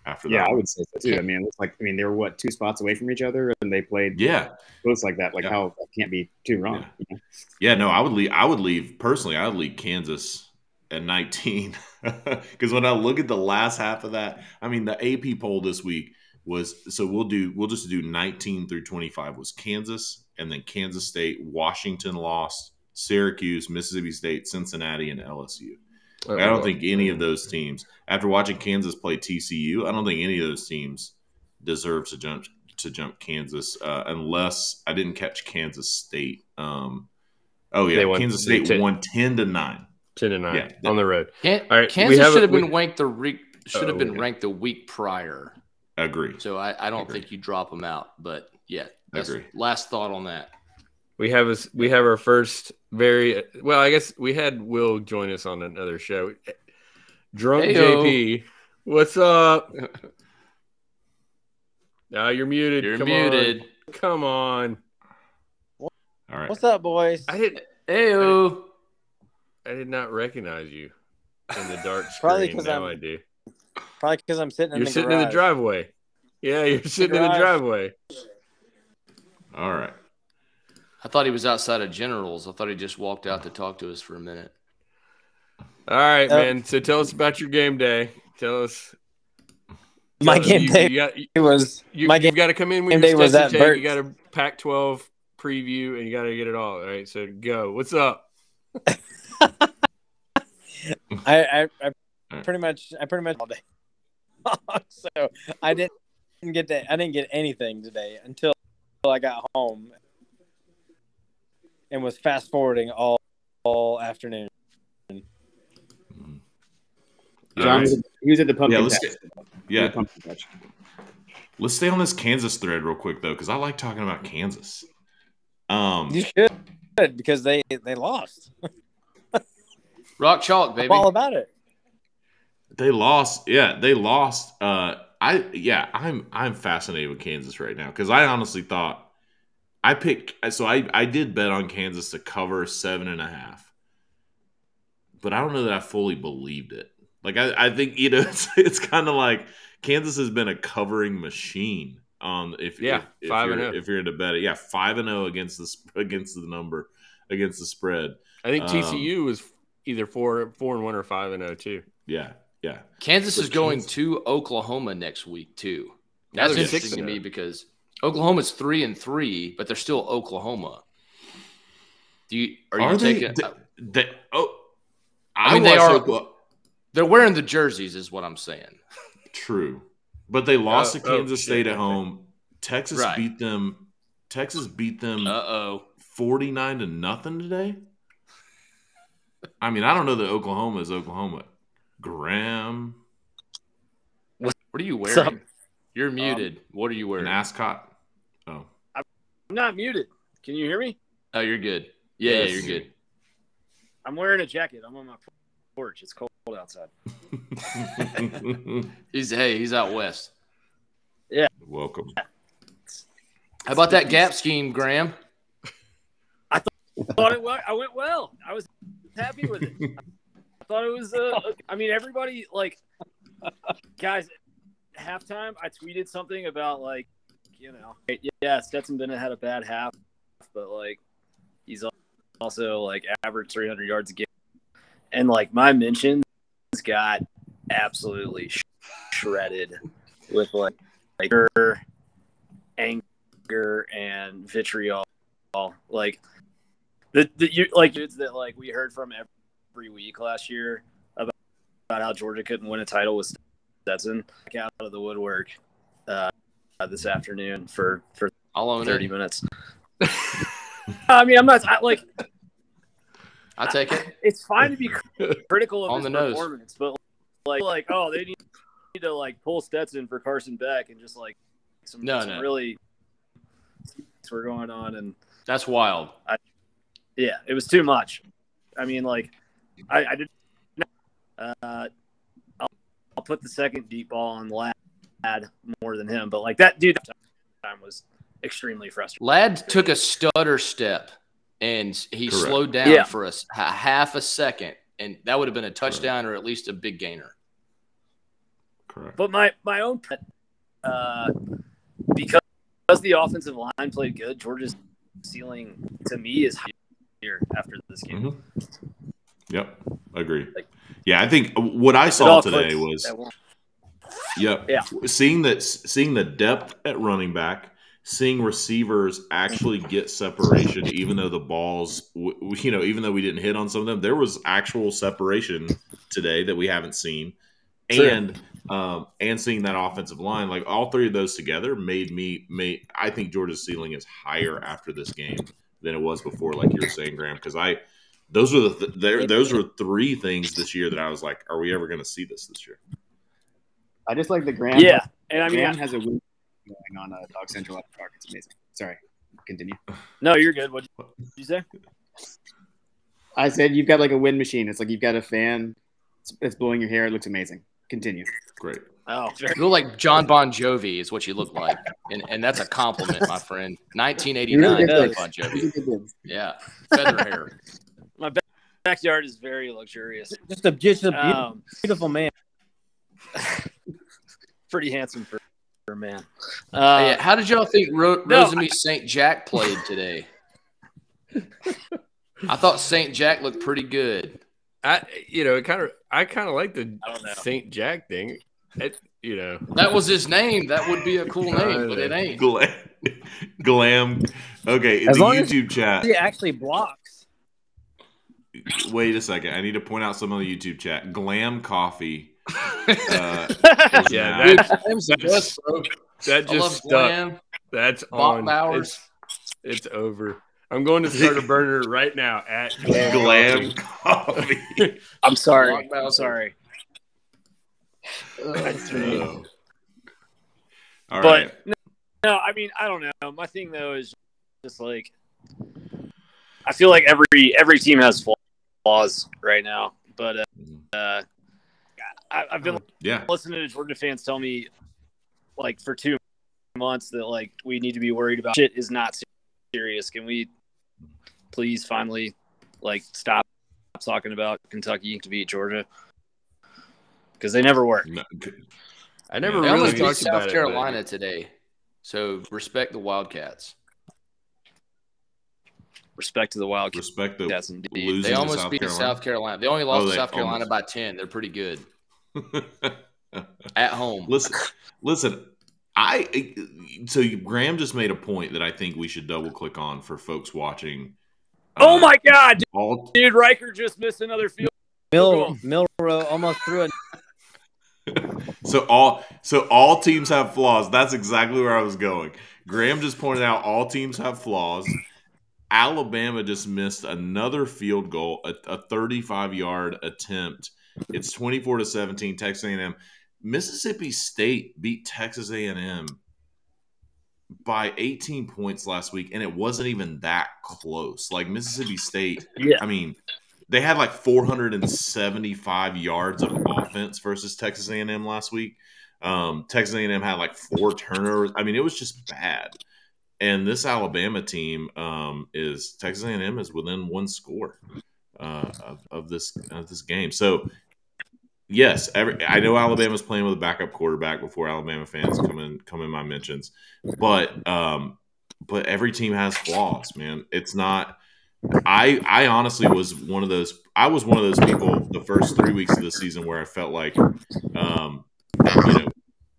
after Yeah, that. I would say so too. I mean, it's like I mean they were what two spots away from each other, and they played Yeah, close like that. Like Yeah. how that can't be too wrong. Yeah. you know? yeah. No, I would leave. I would leave personally. I would leave Kansas at 19 because when I look at the last half of that, I mean, the AP poll this week was so we'll do we'll just do 19 through 25 was Kansas and then Kansas State, Washington lost, Syracuse, Mississippi State, Cincinnati, and LSU. Like, I don't think any of those teams, after watching Kansas play TCU, I don't think any of those teams deserve to jump to jump Kansas uh, unless I didn't catch Kansas State. Um, oh yeah, Kansas State won ten to nine. Ten to nine Yeah. on the road. Can- All right, we Kansas have should have been we- ranked the re- should have Oh, been yeah. ranked the week prior. Agree. So I, I don't Agree. think you drop them out. But yeah, that's Agree. last thought on that. We have us. We have our first very well. I guess we had Will join us on another show. Drunk Heyo. JP, what's up? Now you're muted. You're Come muted. On. Come on. All right. What's up, boys? I did. Heyo. I did not recognize you in the dark screen. Probably 'cause now I'm I do. Probably because I'm sitting in You're the sitting garage. in the driveway. Yeah, you're sitting in the driveway. All right. I thought he was outside of Generals. I thought he just walked out to talk to us for a minute. All right, Uh, man. So tell us about your game day. Tell us. My tell us- game you, day You got, you, It was you, my have game. got to come in with game your day was Stetson at take. You got a Pac-12 preview, and you got to get it all. All right, so go. What's up? I, I, I pretty much I pretty much all day. so I didn't get to I didn't get anything today until I got home and was fast forwarding all all afternoon. All John right. was, he was at the pumpkin Yeah, let's get- Yeah, pumpkin let's stay on this Kansas thread real quick though, because I like talking about Kansas. Um, You should because they they lost. Rock chalk, I'm baby. all about it. They lost. Yeah, they lost. Uh, I yeah, I'm I'm fascinated with Kansas right now because I honestly thought I picked. So I I did bet on Kansas to cover seven and a half, but I don't know that I fully believed it. Like I I think you know it's it's kind of like Kansas has been a covering machine. Um, if Yeah, if, if five you're, and oh. if you're into bet it, yeah, five and zero against the against the number against the spread. I think Um, TCU was either four four and one or five and zero too. Yeah, yeah. Kansas But is going Kansas- to Oklahoma next week too. That's they're interesting to me oh. because Oklahoma's three and three, but they're still Oklahoma. Do you are, you they? taking? they, they- oh, I mean, they are- Oklahoma- they're wearing the jerseys, is what I'm saying. True, but they lost Oh, to Kansas oh, State at home. Texas Right. beat them. Texas beat them Uh oh. forty nine to nothing today. I mean, I don't know that Oklahoma is Oklahoma. Graham, What are you What's up? wearing? You're um, muted. what are you wearing? an wearing? ascot. Oh, I'm not muted. Can you hear me? Oh, you're good. Yeah, Yes. yeah, you're good. I'm wearing a jacket. I'm on my porch. It's cold outside. He's hey, he's out west. Yeah. Welcome. How about that gap scheme, Graham? I thought it well. I went well. I was happy with it. I thought it was. Uh, I mean, everybody like, guys. Halftime, I tweeted something about like, you know, yeah, Stetson Bennett had a bad half, but like, he's also like average 300 yards a game, and like my mentions got absolutely sh- shredded with like like anger, anger and vitriol. Like the, the you like dudes that like we heard from every week last year about, about how Georgia couldn't win a title with Stetson out of the woodwork uh, this afternoon for for I'll own 30 it. minutes. I mean, I'm not I, like I take it. it's fine to be critical of On his the nose. performance, but like, like, oh, they need to like pull Stetson for Carson Beck and just like some, No, some no. really were going on, and That's wild. Yeah, it was too much. I mean, like, I, I did. Uh, I'll, I'll put the second deep ball on Ladd more than him, but like that dude time was extremely frustrating. Ladd took a stutter step and he Correct. slowed down Yeah. for a half a second, and that would have been a touchdown or at least a big gainer. Correct. But my my own pet, uh, because because the offensive line played good, Georgia's ceiling to me is higher after this game. Mhm. Yep, agree. Like- Yeah, I think what I saw today was. Yep. Yeah. Seeing that, seeing the depth at running back, seeing receivers actually get separation, even though the balls, you know, even though we didn't hit on some of them, there was actual separation today that we haven't seen, True. and um, and seeing that offensive line, like all three of those together, made me made. I think Georgia's ceiling is higher after this game than it was before, like you were saying, Graham, because I. Those were the th- there. Those were three things this year that I was like, "Are we ever going to see this this year?" I just like the Graham. Yeah, and I mean, Graham has a win going on uh, Dog Central after dark. It's amazing. Sorry, continue. no, you're good. What did you say? I said you've got like a wind machine. It's like you've got a fan. It's, it's blowing your hair. It looks amazing. Continue. Great. Oh, You look like John Bon Jovi is what you look like, and and that's a compliment, my friend. 1989, Really John. Bon Jovi. Yeah, feather hair. my backyard is very luxurious. Just a just a beautiful, Um, beautiful man. pretty handsome for, for a man. Uh, Hey, how did y'all think Ro- No, Rosemy St. Jack played today? I thought St. Jack looked pretty good. I you know it kind of I kind of like the I don't know. Saint Jack thing. It, you know, That was his name. That would be a cool name, but it ain't. Glam. Glam. Okay, in As the long as- YouTube chat. He actually blocks. Wait a second. I need to point out some of the YouTube chat. Glam Coffee. Uh, Yeah, that- Glam's the that just stuck. Glam. That's Bach on. Bowers. It's, it's over. I'm going to start a burner right now at Glam. Glam Coffee. Coffee. I'm sorry. I'm sorry. Oh. All but right. no, no, I mean, I don't know. My thing though is just like I feel like every every team has flaws right now, but uh, uh, I, I've been Yeah. listening to Georgia fans tell me like for two months that like we need to be worried about shit is not serious. Can we please finally like stop talking about Kentucky to beat Georgia? Because they never work. No, I never They really almost beat talked about South it, Carolina today. So respect the Wildcats. Respect to the Wildcats. respect the That's indeed. losing They to almost South beat Carolina. South Carolina. They only lost Oh, to they South Carolina almost. by 10. They're pretty good at home. listen, listen. I so Graham just made a point that I think we should double click on for folks watching. Oh uh, my God, All dude! Reichard just missed another field. Mil Milroe almost threw a so all so all teams have flaws. That's exactly where I was going. Graham just pointed out all teams have flaws. Alabama just missed another field goal, a, a 35 yard attempt. It's 24 to 17. Texas A&M. Mississippi State beat Texas A&M by 18 points last week, and it wasn't even that close. Like Mississippi State, Yeah. I mean, they had like 475 yards of offense versus Texas A&M last week. Um, Texas A&M had like four turnovers. I mean, it was just bad. And this Alabama team um, is Texas A&M is within one score uh, of, of this of this game. So yes, every, I know Alabama's playing with a backup quarterback before Alabama fans come in come in my mentions, but um, but every team has flaws, man. It's not. I I honestly was one of those. I was one of those people the first three weeks of the season where I felt like, um, you know,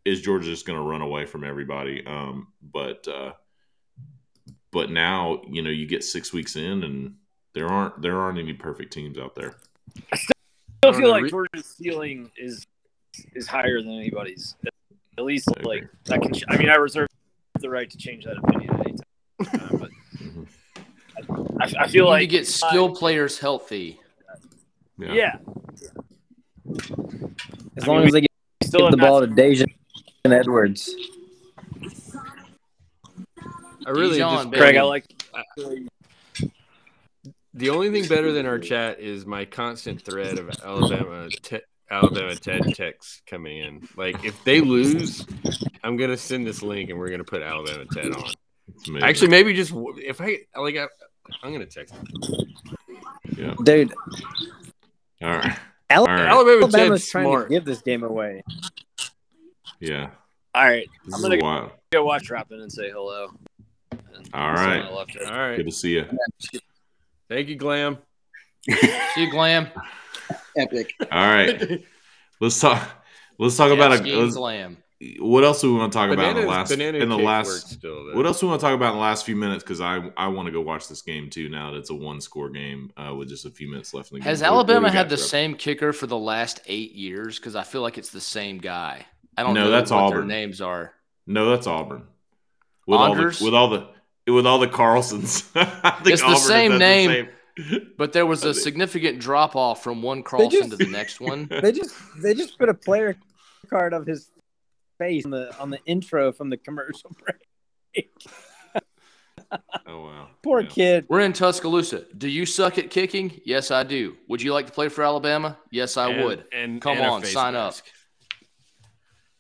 is Georgia just going to run away from everybody? Um, but uh, but now you know you get six weeks in and there aren't there aren't any perfect teams out there. I still feel Uh, like re- Georgia's ceiling is is higher than anybody's. At least I like I can. I mean, I reserve the right to change that opinion at any time. But Mhm. I, I, I You feel need like to get skill players healthy. yeah. yeah. As I long mean, as they get, Still the ball not- to Daijun Edwards. I really Dijon, just baby. Craig, I like. The only thing better than our chat is my constant thread of Alabama te- Alabama Ted texts coming in. Like if they lose, I'm gonna send this link and we're gonna put Alabama Ted on. It's. Actually, maybe just if I like, I, I'm gonna text. Him. yeah. Dude, All right. Al- All right. Alabama Alabama's Ted's trying smart. to give this game away. Yeah. All right, This I'm gonna go, go watch Rappin and say hello. And All that's right. when I left it. All right, Good to see you. Thank you, Glam. See you, Glam. Epic. All right. Let's talk. Let's talk about a. let's- Glam. what else do we want to talk about in the last in the last still. What else we want to talk about in the last few minutes? Because I I want to go watch this game too. Now that it's a one score game uh, with just a few minutes left in the game. Has What- what Alabama we had the Trevor? same kicker for the last eight years? Because I feel like it's the same guy. I don't No, know that's what Auburn. their names are. No, that's Auburn. With all the with all the with all the Carlsons. I It's the Auburn same had name. same- But there was a significant drop off from one Carlson just- to the next one. They just they just put a player card of his face on the on the intro from the commercial break. oh wow. Poor Yeah. kid. We're in Tuscaloosa. Do you suck at kicking? Yes, I do. Would you like to play for Alabama? Yes, I And- would. And Come and on, sign mask.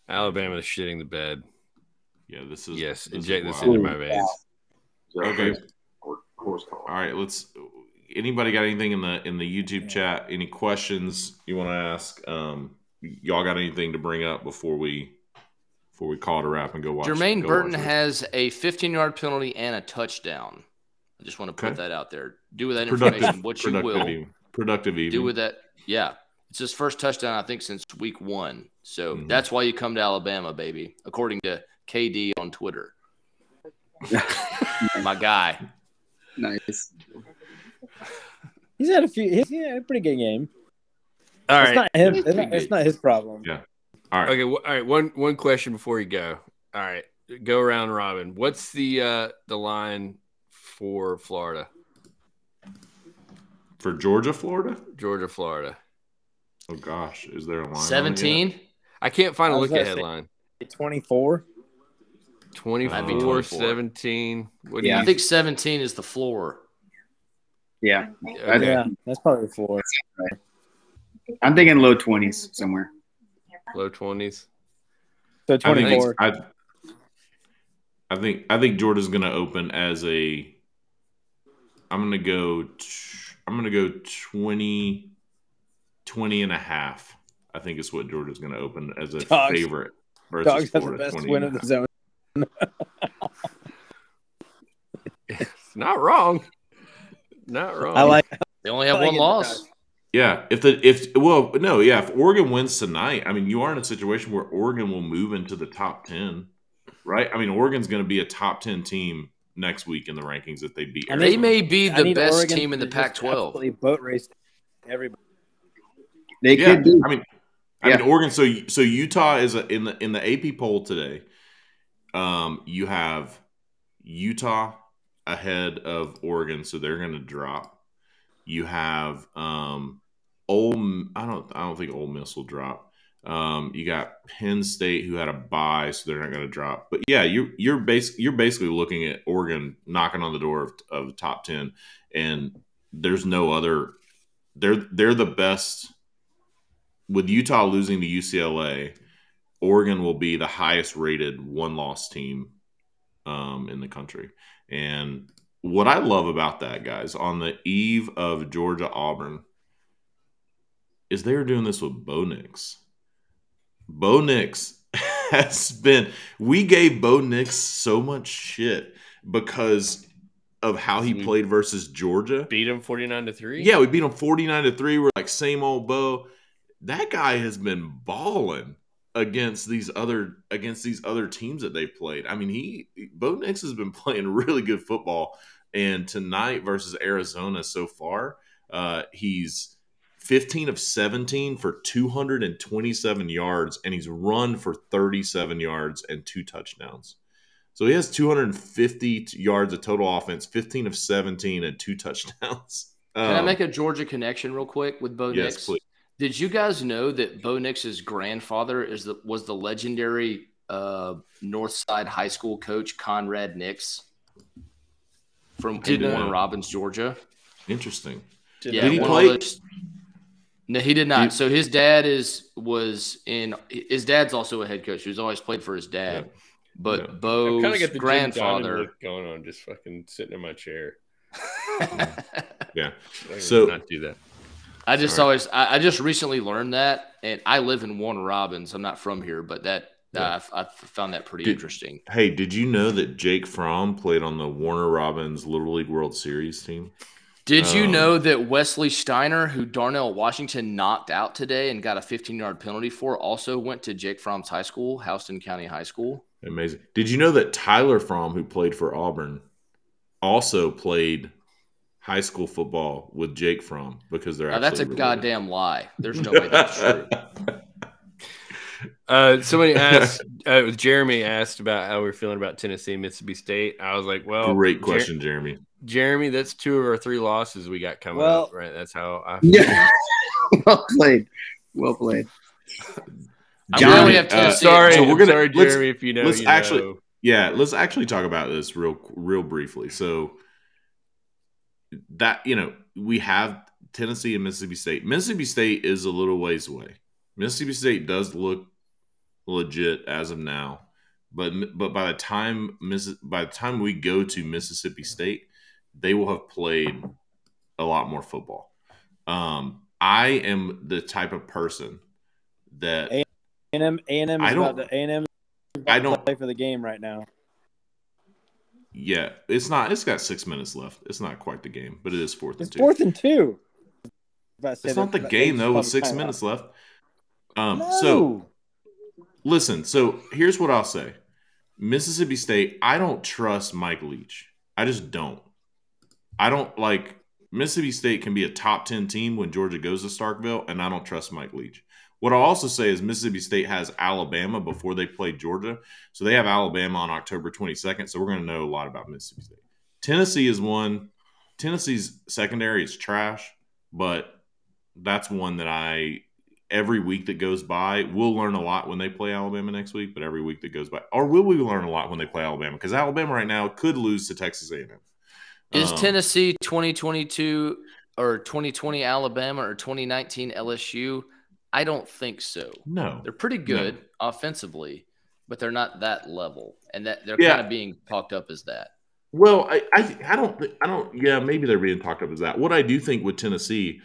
Alabama is shitting the bed. Yeah, this is Yes, this is inject this into my veins. Okay. All right, let's. Anybody got anything in the in the YouTube chat? Any questions you want to ask? Um, y'all got anything to bring up before we before we call it a wrap and go watch? Jermaine go Burton watch has a 15 yard penalty and a touchdown. I just want to put Okay. that out there. Do with that productive. information what you productive will. evening. Productive evening. Do with that. Yeah. It's his first touchdown, I think, since week one. So Mhm. that's why you come to Alabama, baby, according to KD on Twitter. My guy. Nice. He's had a few. He's had a pretty good game. All it's right. not him. It's not, it's not his problem. Yeah. All right. Okay. wh- All right. One one question before you go. All right. Go around Robin. What's the uh the line for Florida, For Georgia, Florida. Georgia, Florida? Oh gosh, is there a line? on it yet? 17. I can't find a look at gonna headline. Twenty four. 24, 24. 17. What do Yeah. you I think 17 is the floor. Yeah. Okay. Yeah, that's probably four. I'm thinking low 20s somewhere. Low 20s. So I think. I, I think I think Georgia's going to open as a. I'm going to go. t- I'm going to go 20, 20 and a half. I think is what Georgia's going to open as a Dogs- favorite versus Dogs has the best 20 win of the zone. It's not wrong. Not wrong. I like. They only have one loss. Yeah, if the if well no yeah if Oregon wins tonight, I mean you are in a situation where Oregon will move into the top ten, right? I mean Oregon's going to be a top ten team next week in the rankings if they beat. I They may be the best Oregon team in the Pac 12. absolutely Boat race everybody. They yeah, could be. I mean, I Yeah. mean Oregon. So so Utah is a, in the in the AP poll today. Um, you have Utah ahead of Oregon, so they're going to drop. You have um, Ole. I don't. I don't think Ole Miss will drop. Um, you got Penn State who had a buy, so they're not going to drop. But yeah, you're you're bas- you're basically looking at Oregon knocking on the door of, of the top ten, and there's no other. They're they're the best with Utah losing to UCLA, Oregon will be the highest rated one loss team um, in the country. And what I love about that, guys, on the eve of Georgia Auburn, is they're doing this with Bo Nix. Bo Nix has been, we gave Bo Nix so much shit because of how he played versus Georgia. Beat him 49 to 3? Yeah, we beat him 49 to 3. We're like, same old Bo. That guy has been balling against these other against these other teams that they've played. I mean, he Bo Nix has been playing really good football. And tonight versus Arizona so far, uh, he's 15 of 17 for 227 yards, and he's run for 37 yards and two touchdowns. So he has 250 yards of total offense, 15 of 17, and two touchdowns. Can I Um, make a Georgia connection real quick with Bo yes, Nix? please. Did you guys know that Bo Nix's grandfather is the was the legendary uh, Northside High School coach Conrad Nix from Did Warner not. Robins, Georgia? Interesting. Did yeah, Did he play? those- No, he did not. He- so his dad is was in. His dad's also a head coach. He's always played for his dad. But Yeah. Bo's kind of get the grandfather grandfather. going on, just fucking sitting in my chair. Yeah. I can So- not do that. I just Sorry. always. I, I just recently learned that, and I live in Warner Robins. I'm not from here, but that Yeah. I, I found that pretty Did- interesting. Hey, did you know that Jake Fromm played on the Warner Robins Little League World Series team? Did you Um, know that Wesley Steiner, who Darnell Washington knocked out today and got a 15 yard penalty for, also went to Jake Fromm's high school, Houston County High School? Amazing. Did you know that Tyler Fromm, who played for Auburn, also played high school football with Jake Fromm because they're Now, that's a related. goddamn lie. There's no way that's true. Uh, somebody asked, uh, Jeremy asked about how we're feeling about Tennessee, Mississippi State. I was like, well, Great Jer- question, Jeremy. Jeremy. That's two or three losses we got coming Well- up, right? That's how I. Yeah. well played. Well played. I Jeremy, really have uh, Tennessee. sorry, so we're gonna- sorry, Jeremy. If you know, let's you actually- know. Yeah, let's actually talk about this real real briefly. So that you know, we have Tennessee and Mississippi State. Mississippi State is a little ways away. Mississippi State does look legit as of now, but but by the time Miss by the time we go to Mississippi State, they will have played a lot more football. Um, I am the type of person that A&M, A&M I is don't- about to A&M I don't- play for the game right now. Yeah, it's not. It's got six minutes left. It's not quite the game, but it is fourth It's and two. fourth and two. It's not the game though, with six minutes left. Um, No. so listen. So here's what I'll say: Mississippi State. I don't trust Mike Leach. I just don't. I don't like Mississippi State can be a top ten team when Georgia goes to Starkville, and I don't trust Mike Leach. What I'll also say is Mississippi State has Alabama before they play Georgia. So they have Alabama on October 22nd. So we're going to know a lot about Mississippi State. Tennessee is one. Tennessee's secondary is trash, but that's one that I every week that goes by, we'll learn a lot when they play Alabama next week. But every week that goes by, or will we learn a lot when they play Alabama? Because Alabama right now could lose to Texas A&M. Is Um, Tennessee 2022 or 2020 Alabama or 2019 LSU? I don't think so. No, They're pretty good offensively, but they're not that level, and that they're Yeah. kind of being talked up as that. Well, I, I, I don't, I don't. Yeah, maybe they're being talked up as that. What I do think with Tennessee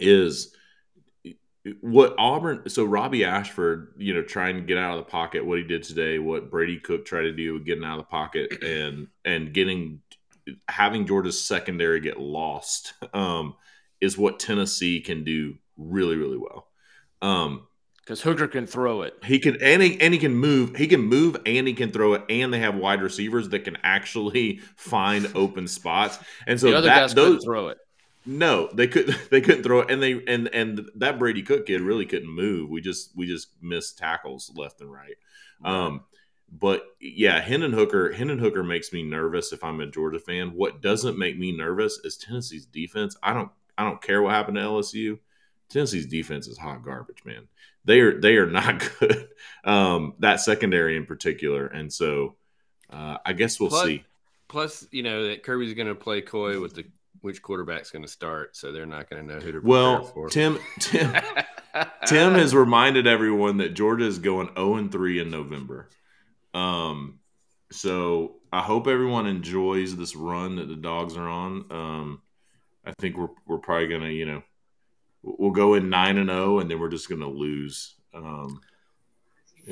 is what Auburn. So Robbie Ashford, you know, trying to get out of the pocket, what he did today, what Brady Cook tried to do, getting out of the pocket and and getting having Georgia's secondary get lost, um, is what Tennessee can do really, really well. Um, Because Hooker can throw it. he can and he, and he can move. He can move and he can throw it. And they have wide receivers that can actually find open spots. And so the other that guys those throw it. no, they could they couldn't throw it. And they and and that Brady Cook kid really couldn't move. We just we just missed tackles left and right. Um, but yeah, Hendon Hooker Hendon Hooker makes me nervous if I'm a Georgia fan. What doesn't make me nervous is Tennessee's defense. I don't I don't care what happened to LSU. Tennessee's defense is hot garbage, man. They are they are not good. Um, that secondary in particular, and so uh, I guess we'll Plus- see. Plus, you know that Kirby's going to play coy with the which quarterback's going to start, so they're not going to know who to prepare Well, for. Tim Tim Tim has reminded everyone that Georgia is going 0 and 3 in November. Um, so I hope everyone enjoys this run that the dogs are on. Um, I think we're we're probably gonna, you know, we'll go in nine and zero, and then we're just gonna lose. Um,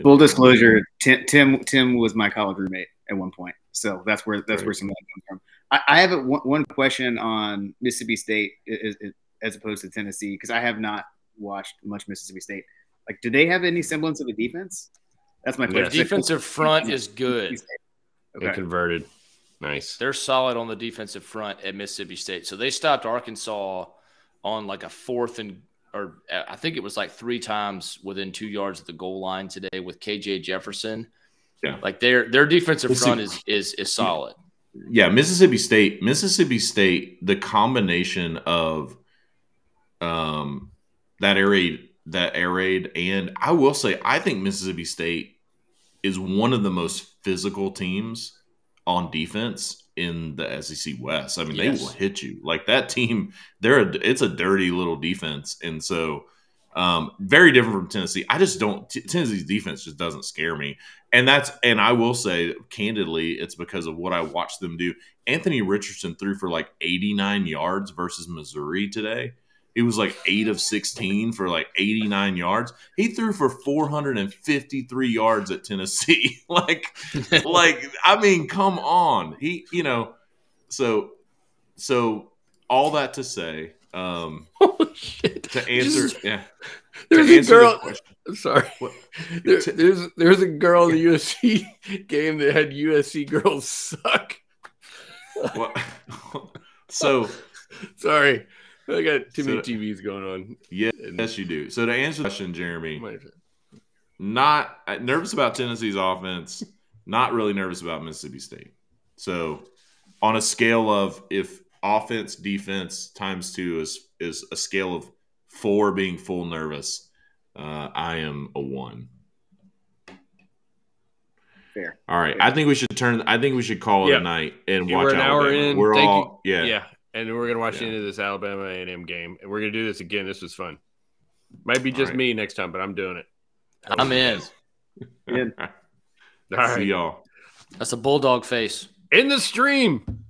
Full disclosure: Tim, Tim Tim was my college roommate at one point, so that's where that's Right. where some of that comes from. I, I have a, one, one question on Mississippi State is, is, as opposed to Tennessee because I have not watched much Mississippi State. Like, do they have any semblance of a defense? That's my Yes. Their question. defensive front is good. They converted. Nice. They're solid on the defensive front at Mississippi State. So they stopped Arkansas on like a fourth and or uh, I think it was like three times within two yards of the goal line today with KJ Jefferson. Yeah. Like their their defensive front is is is solid. yeah, Mississippi State, Mississippi State, the combination of um that air raid, that air raid, and I will say, I think Mississippi State is one of the most physical teams on defense in the SEC West. I mean, Yes. they will hit you like that team. They're a, it's a dirty little defense, and so um, very different from Tennessee. I just don't T- Tennessee's defense just doesn't scare me, and that's and I will say candidly, it's because of what I watched them do. Anthony Richardson threw for like 89 yards versus Missouri today. He was like eight of 16 for like 89 yards. He threw for 453 yards at Tennessee. like, like I mean, come on. He, you know, so so all that to say, um, Oh shit! to answer, Just- yeah, There's a girl. I'm sorry. There, there's there's a girl in the USC game that had USC girls suck. what- so Sorry, I got too many So- TVs going on. yeah, And- yes, you do. So to answer the question, Jeremy, not uh, nervous about Tennessee's offense, not really nervous about Mississippi State. So, on a scale of if offense defense times two is is a scale of four being full nervous, uh, I am a one. Fair. All right, I think we should turn. I think we should call it Yeah. a night and Yeah, watch we're an hour Alabama. in. We're Thank all you. yeah. Yeah, and we're gonna watch the end of this Alabama A and M game, and we're gonna do this again. This was fun. Might be just right. me next time, but I'm doing it. I'm in. All right, See y'all. That's a bulldog face. in the stream.